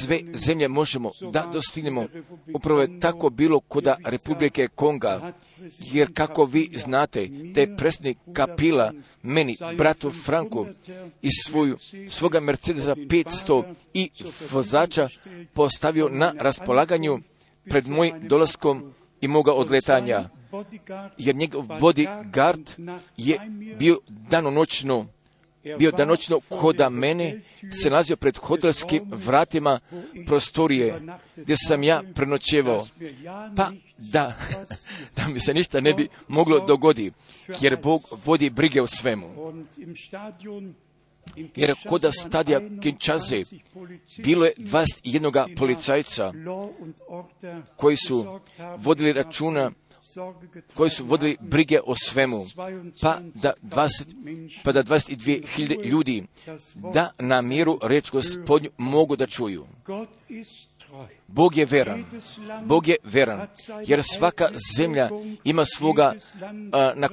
sve zemlje možemo da dostignemo. Upravo je tako bilo koda Republike Konga, jer kako vi znate, je predsjednik Kapila meni, bratu Franku, iz svoju, svoga Mercedesa 500 i vozača postavio na raspolaganju pred mojim dolaskom i moga odletanja. Jer njegov bodyguard je bio danonoćno bio danoćno koda mene, se nalazio pred hotelskim vratima prostorije, gdje sam ja prenoćevao, pa da, <laughs> da mi se ništa ne bi moglo dogodi, jer Bog vodi brige o svemu. Jer koda stadija Kinčaze bilo je 21 policajca koji su vodili računa koji su vodili brige o svemu, pa da, 20, pa da 22.000 ljudi da na miru reč gospodnju mogu da čuju. Bog je veran. Bog je veran. Jer svaka zemlja ima svoga, a, na,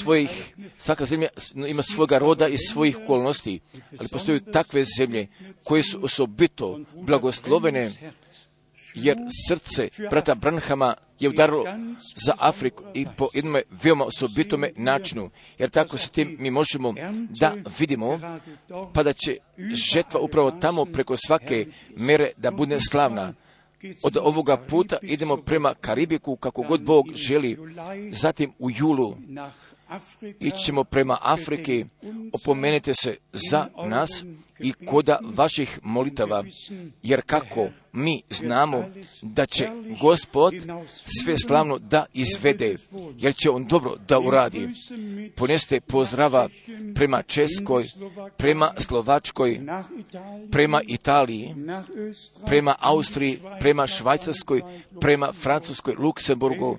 svojih, svaka zemlja ima svoga roda i svojih okolnosti. Ali postoje takve zemlje koje su osobito blagoslovene jer srce brata Branhama je udarilo za Afriku i po jednom veoma osobitome načinu, jer tako se tim mi možemo da vidimo, pa da će žetva upravo tamo preko svake mere da bude slavna. Od ovoga puta idemo prema Karibiku kako god Bog želi, zatim u julu ićemo prema Afriki, opomenite se za nas i koda vaših molitava, jer kako mi znamo da će Gospod sve slavno da izvede, jer će On dobro da uradi. Poneste pozdrava prema Českoj, prema Slovačkoj, prema Italiji, prema Austriji, prema Švajcarskoj, prema Francuskoj, Luksemburgu,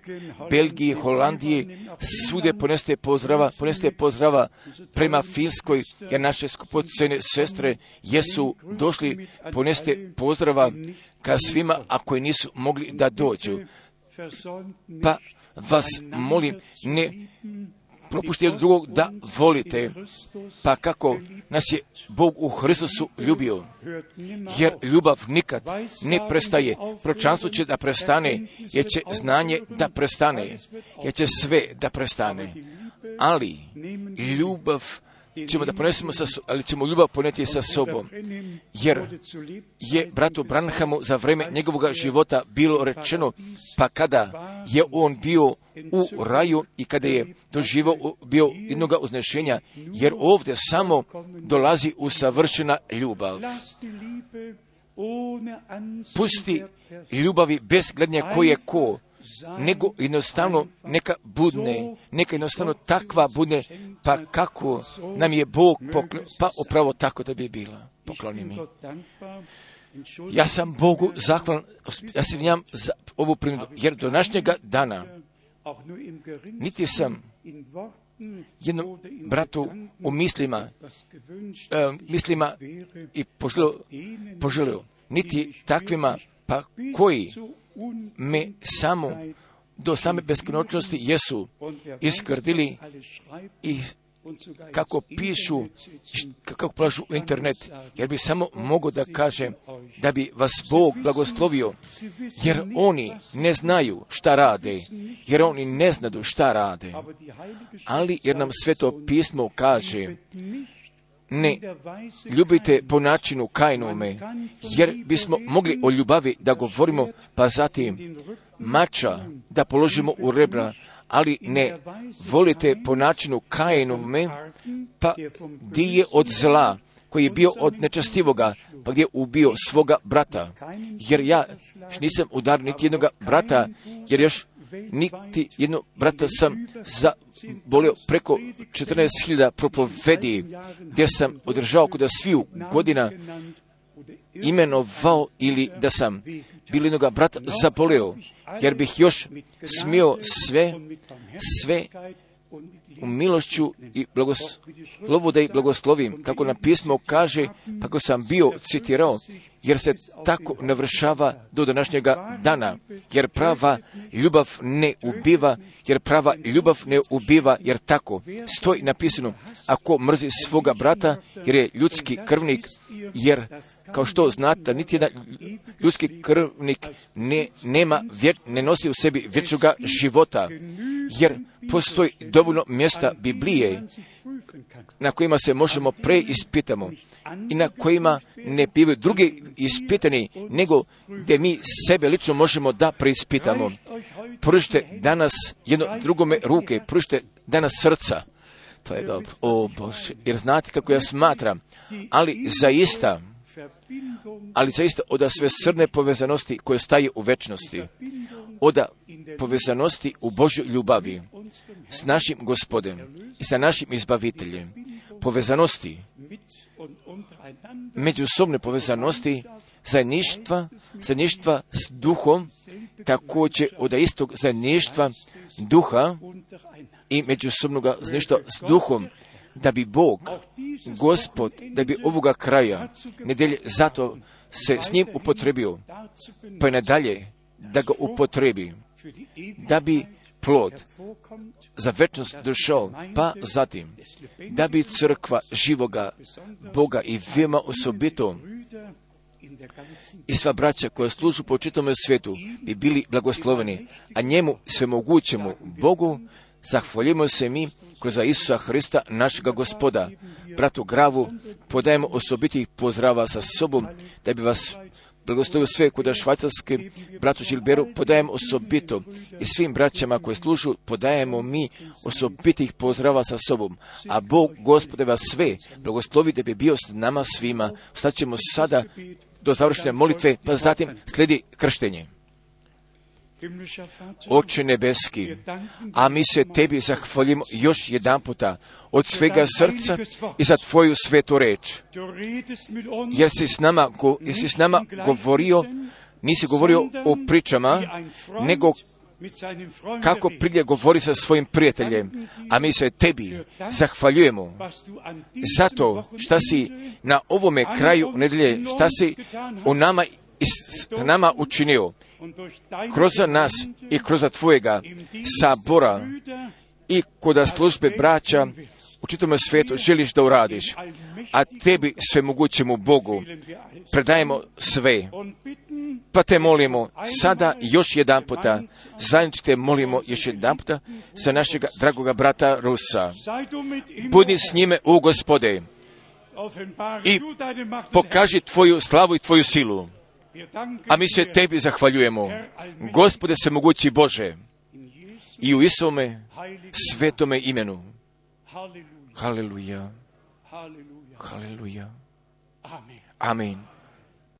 Belgiji, Holandiji, svude poneste pozdrava, poneste pozdrava prema Finskoj, jer naše skupocene sestre jesu došli, poneste pozdrava ka svima, ako nisu mogli da dođu. Pa vas molim, ne propušti jednog drugog da volite, pa kako nas je Bog u Hristusu ljubio, jer ljubav nikad ne prestaje, pročanstvo će da prestane, jer će znanje da prestane, jer će sve da prestane, ali ljubav ćemo da ponesemo sa, ali ćemo ljubav poneti sa sobom. Jer je bratu Branhamu za vreme njegovog života bilo rečeno, pa kada je on bio u raju i kada je doživao bio jednog uznešenja, jer ovdje samo dolazi usavršena ljubav. Pusti ljubavi bez gledanja ko je ko, nego jednostavno neka budne, neka jednostavno takva budne, pa kako nam je Bog poklon, pa upravo tako da bi bila. Pokloni mi. Ja sam Bogu zahvalan, ja se njam za ovu prinudu, jer do našnjega dana niti sam jednom bratu u mislima, e, mislima i poželio, poželio, niti takvima, pa koji me samo do same beskonočnosti jesu iskrdili i kako pišu, kako plažu u internet, jer bi samo mogo da kažem da bi vas Bog blagoslovio, jer oni ne znaju šta rade, jer oni ne znaju šta rade, ali jer nam sveto pismo kaže, ne ljubite po načinu kajnome, jer bismo mogli o ljubavi da govorimo, pa zatim mača da položimo u rebra, ali ne volite po načinu kajnome, pa di je od zla, koji je bio od nečastivoga, pa gdje je ubio svoga brata. Jer ja nisam udar niti jednog brata, jer još niti jedno brata sam zabolio preko 14.000 propovedi, gdje sam održao kod sviju godina imenovao ili da sam bilo jednog brata zabolio, jer bih još smio sve, sve u milošću i blagoslovu da ih blagoslovim, kako nam pismo kaže, kako sam bio citirao, jer se tako navršava do današnjega dana, jer prava ljubav ne ubiva, jer prava ljubav ne ubiva, jer tako stoji napisano, ako mrzi svoga brata, jer je ljudski krvnik, jer kao što znate, niti jedan ljudski krvnik ne, nema, ne nosi u sebi vječnoga života, jer postoji dovoljno mjesta Biblije na kojima se možemo preispitamo i na kojima ne bivaju drugi ispitani, nego gdje mi sebe lično možemo da preispitamo. Pružite danas jedno drugome ruke, pružite danas srca, To je dobro. O Bože, jer znate kako ja smatram, ali zaista, ali zaista od sve srne povezanosti koje staje u večnosti, od povezanosti u Božoj ljubavi s našim gospodem i sa našim izbaviteljem, povezanosti, međusobne povezanosti, zajedništva, zajedništva s duhom, također od istog zajedništva duha i međusobnog zajedništva s duhom, da bi Bog, Gospod, da bi ovoga kraja nedelje zato se s njim upotrebio, pa i nadalje da ga upotrebi, da bi plod za večnost došao, pa zatim da bi crkva živoga Boga i vima osobito i sva braća koja služu po čitome svijetu bi bili blagosloveni, a njemu svemogućemu Bogu zahvaljujemo se mi kroz Isusa Hrista, našega gospoda. Bratu Gravu podajemo osobitih pozdrava sa sobom, da bi vas blagoslovio sve kuda švajcarske, bratu Žilberu, podajemo osobito i svim braćama koje služu, podajemo mi osobitih pozdrava sa sobom. A Bog, gospode, vas sve blagoslovi da bi bio s nama svima. Staćemo sada do završne molitve, pa zatim slijedi krštenje. Oče nebeski, a mi se tebi zahvalimo još jedan puta od svega srca i za tvoju svetu reč. Jer si s nama, jer si s nama govorio, nisi govorio o pričama, nego kako prilje govori sa svojim prijateljem, a mi se tebi zahvaljujemo. zato šta si na ovome kraju nedelje, šta si u nama, nama učinio kroz nas i kroz tvojega sabora i kod službe braća u čitome svijetu želiš da uradiš, a tebi sve mogućemu Bogu predajemo sve. Pa te molimo sada još jedan puta, zajednički te molimo još jedan puta za našega dragoga brata Rusa. Budi s njime u gospode i pokaži tvoju slavu i tvoju silu. A mi se tebi zahvaljujemo, gospode se mogući Bože, i u Isome svetome imenu. Haleluja. Haleluja. Amen.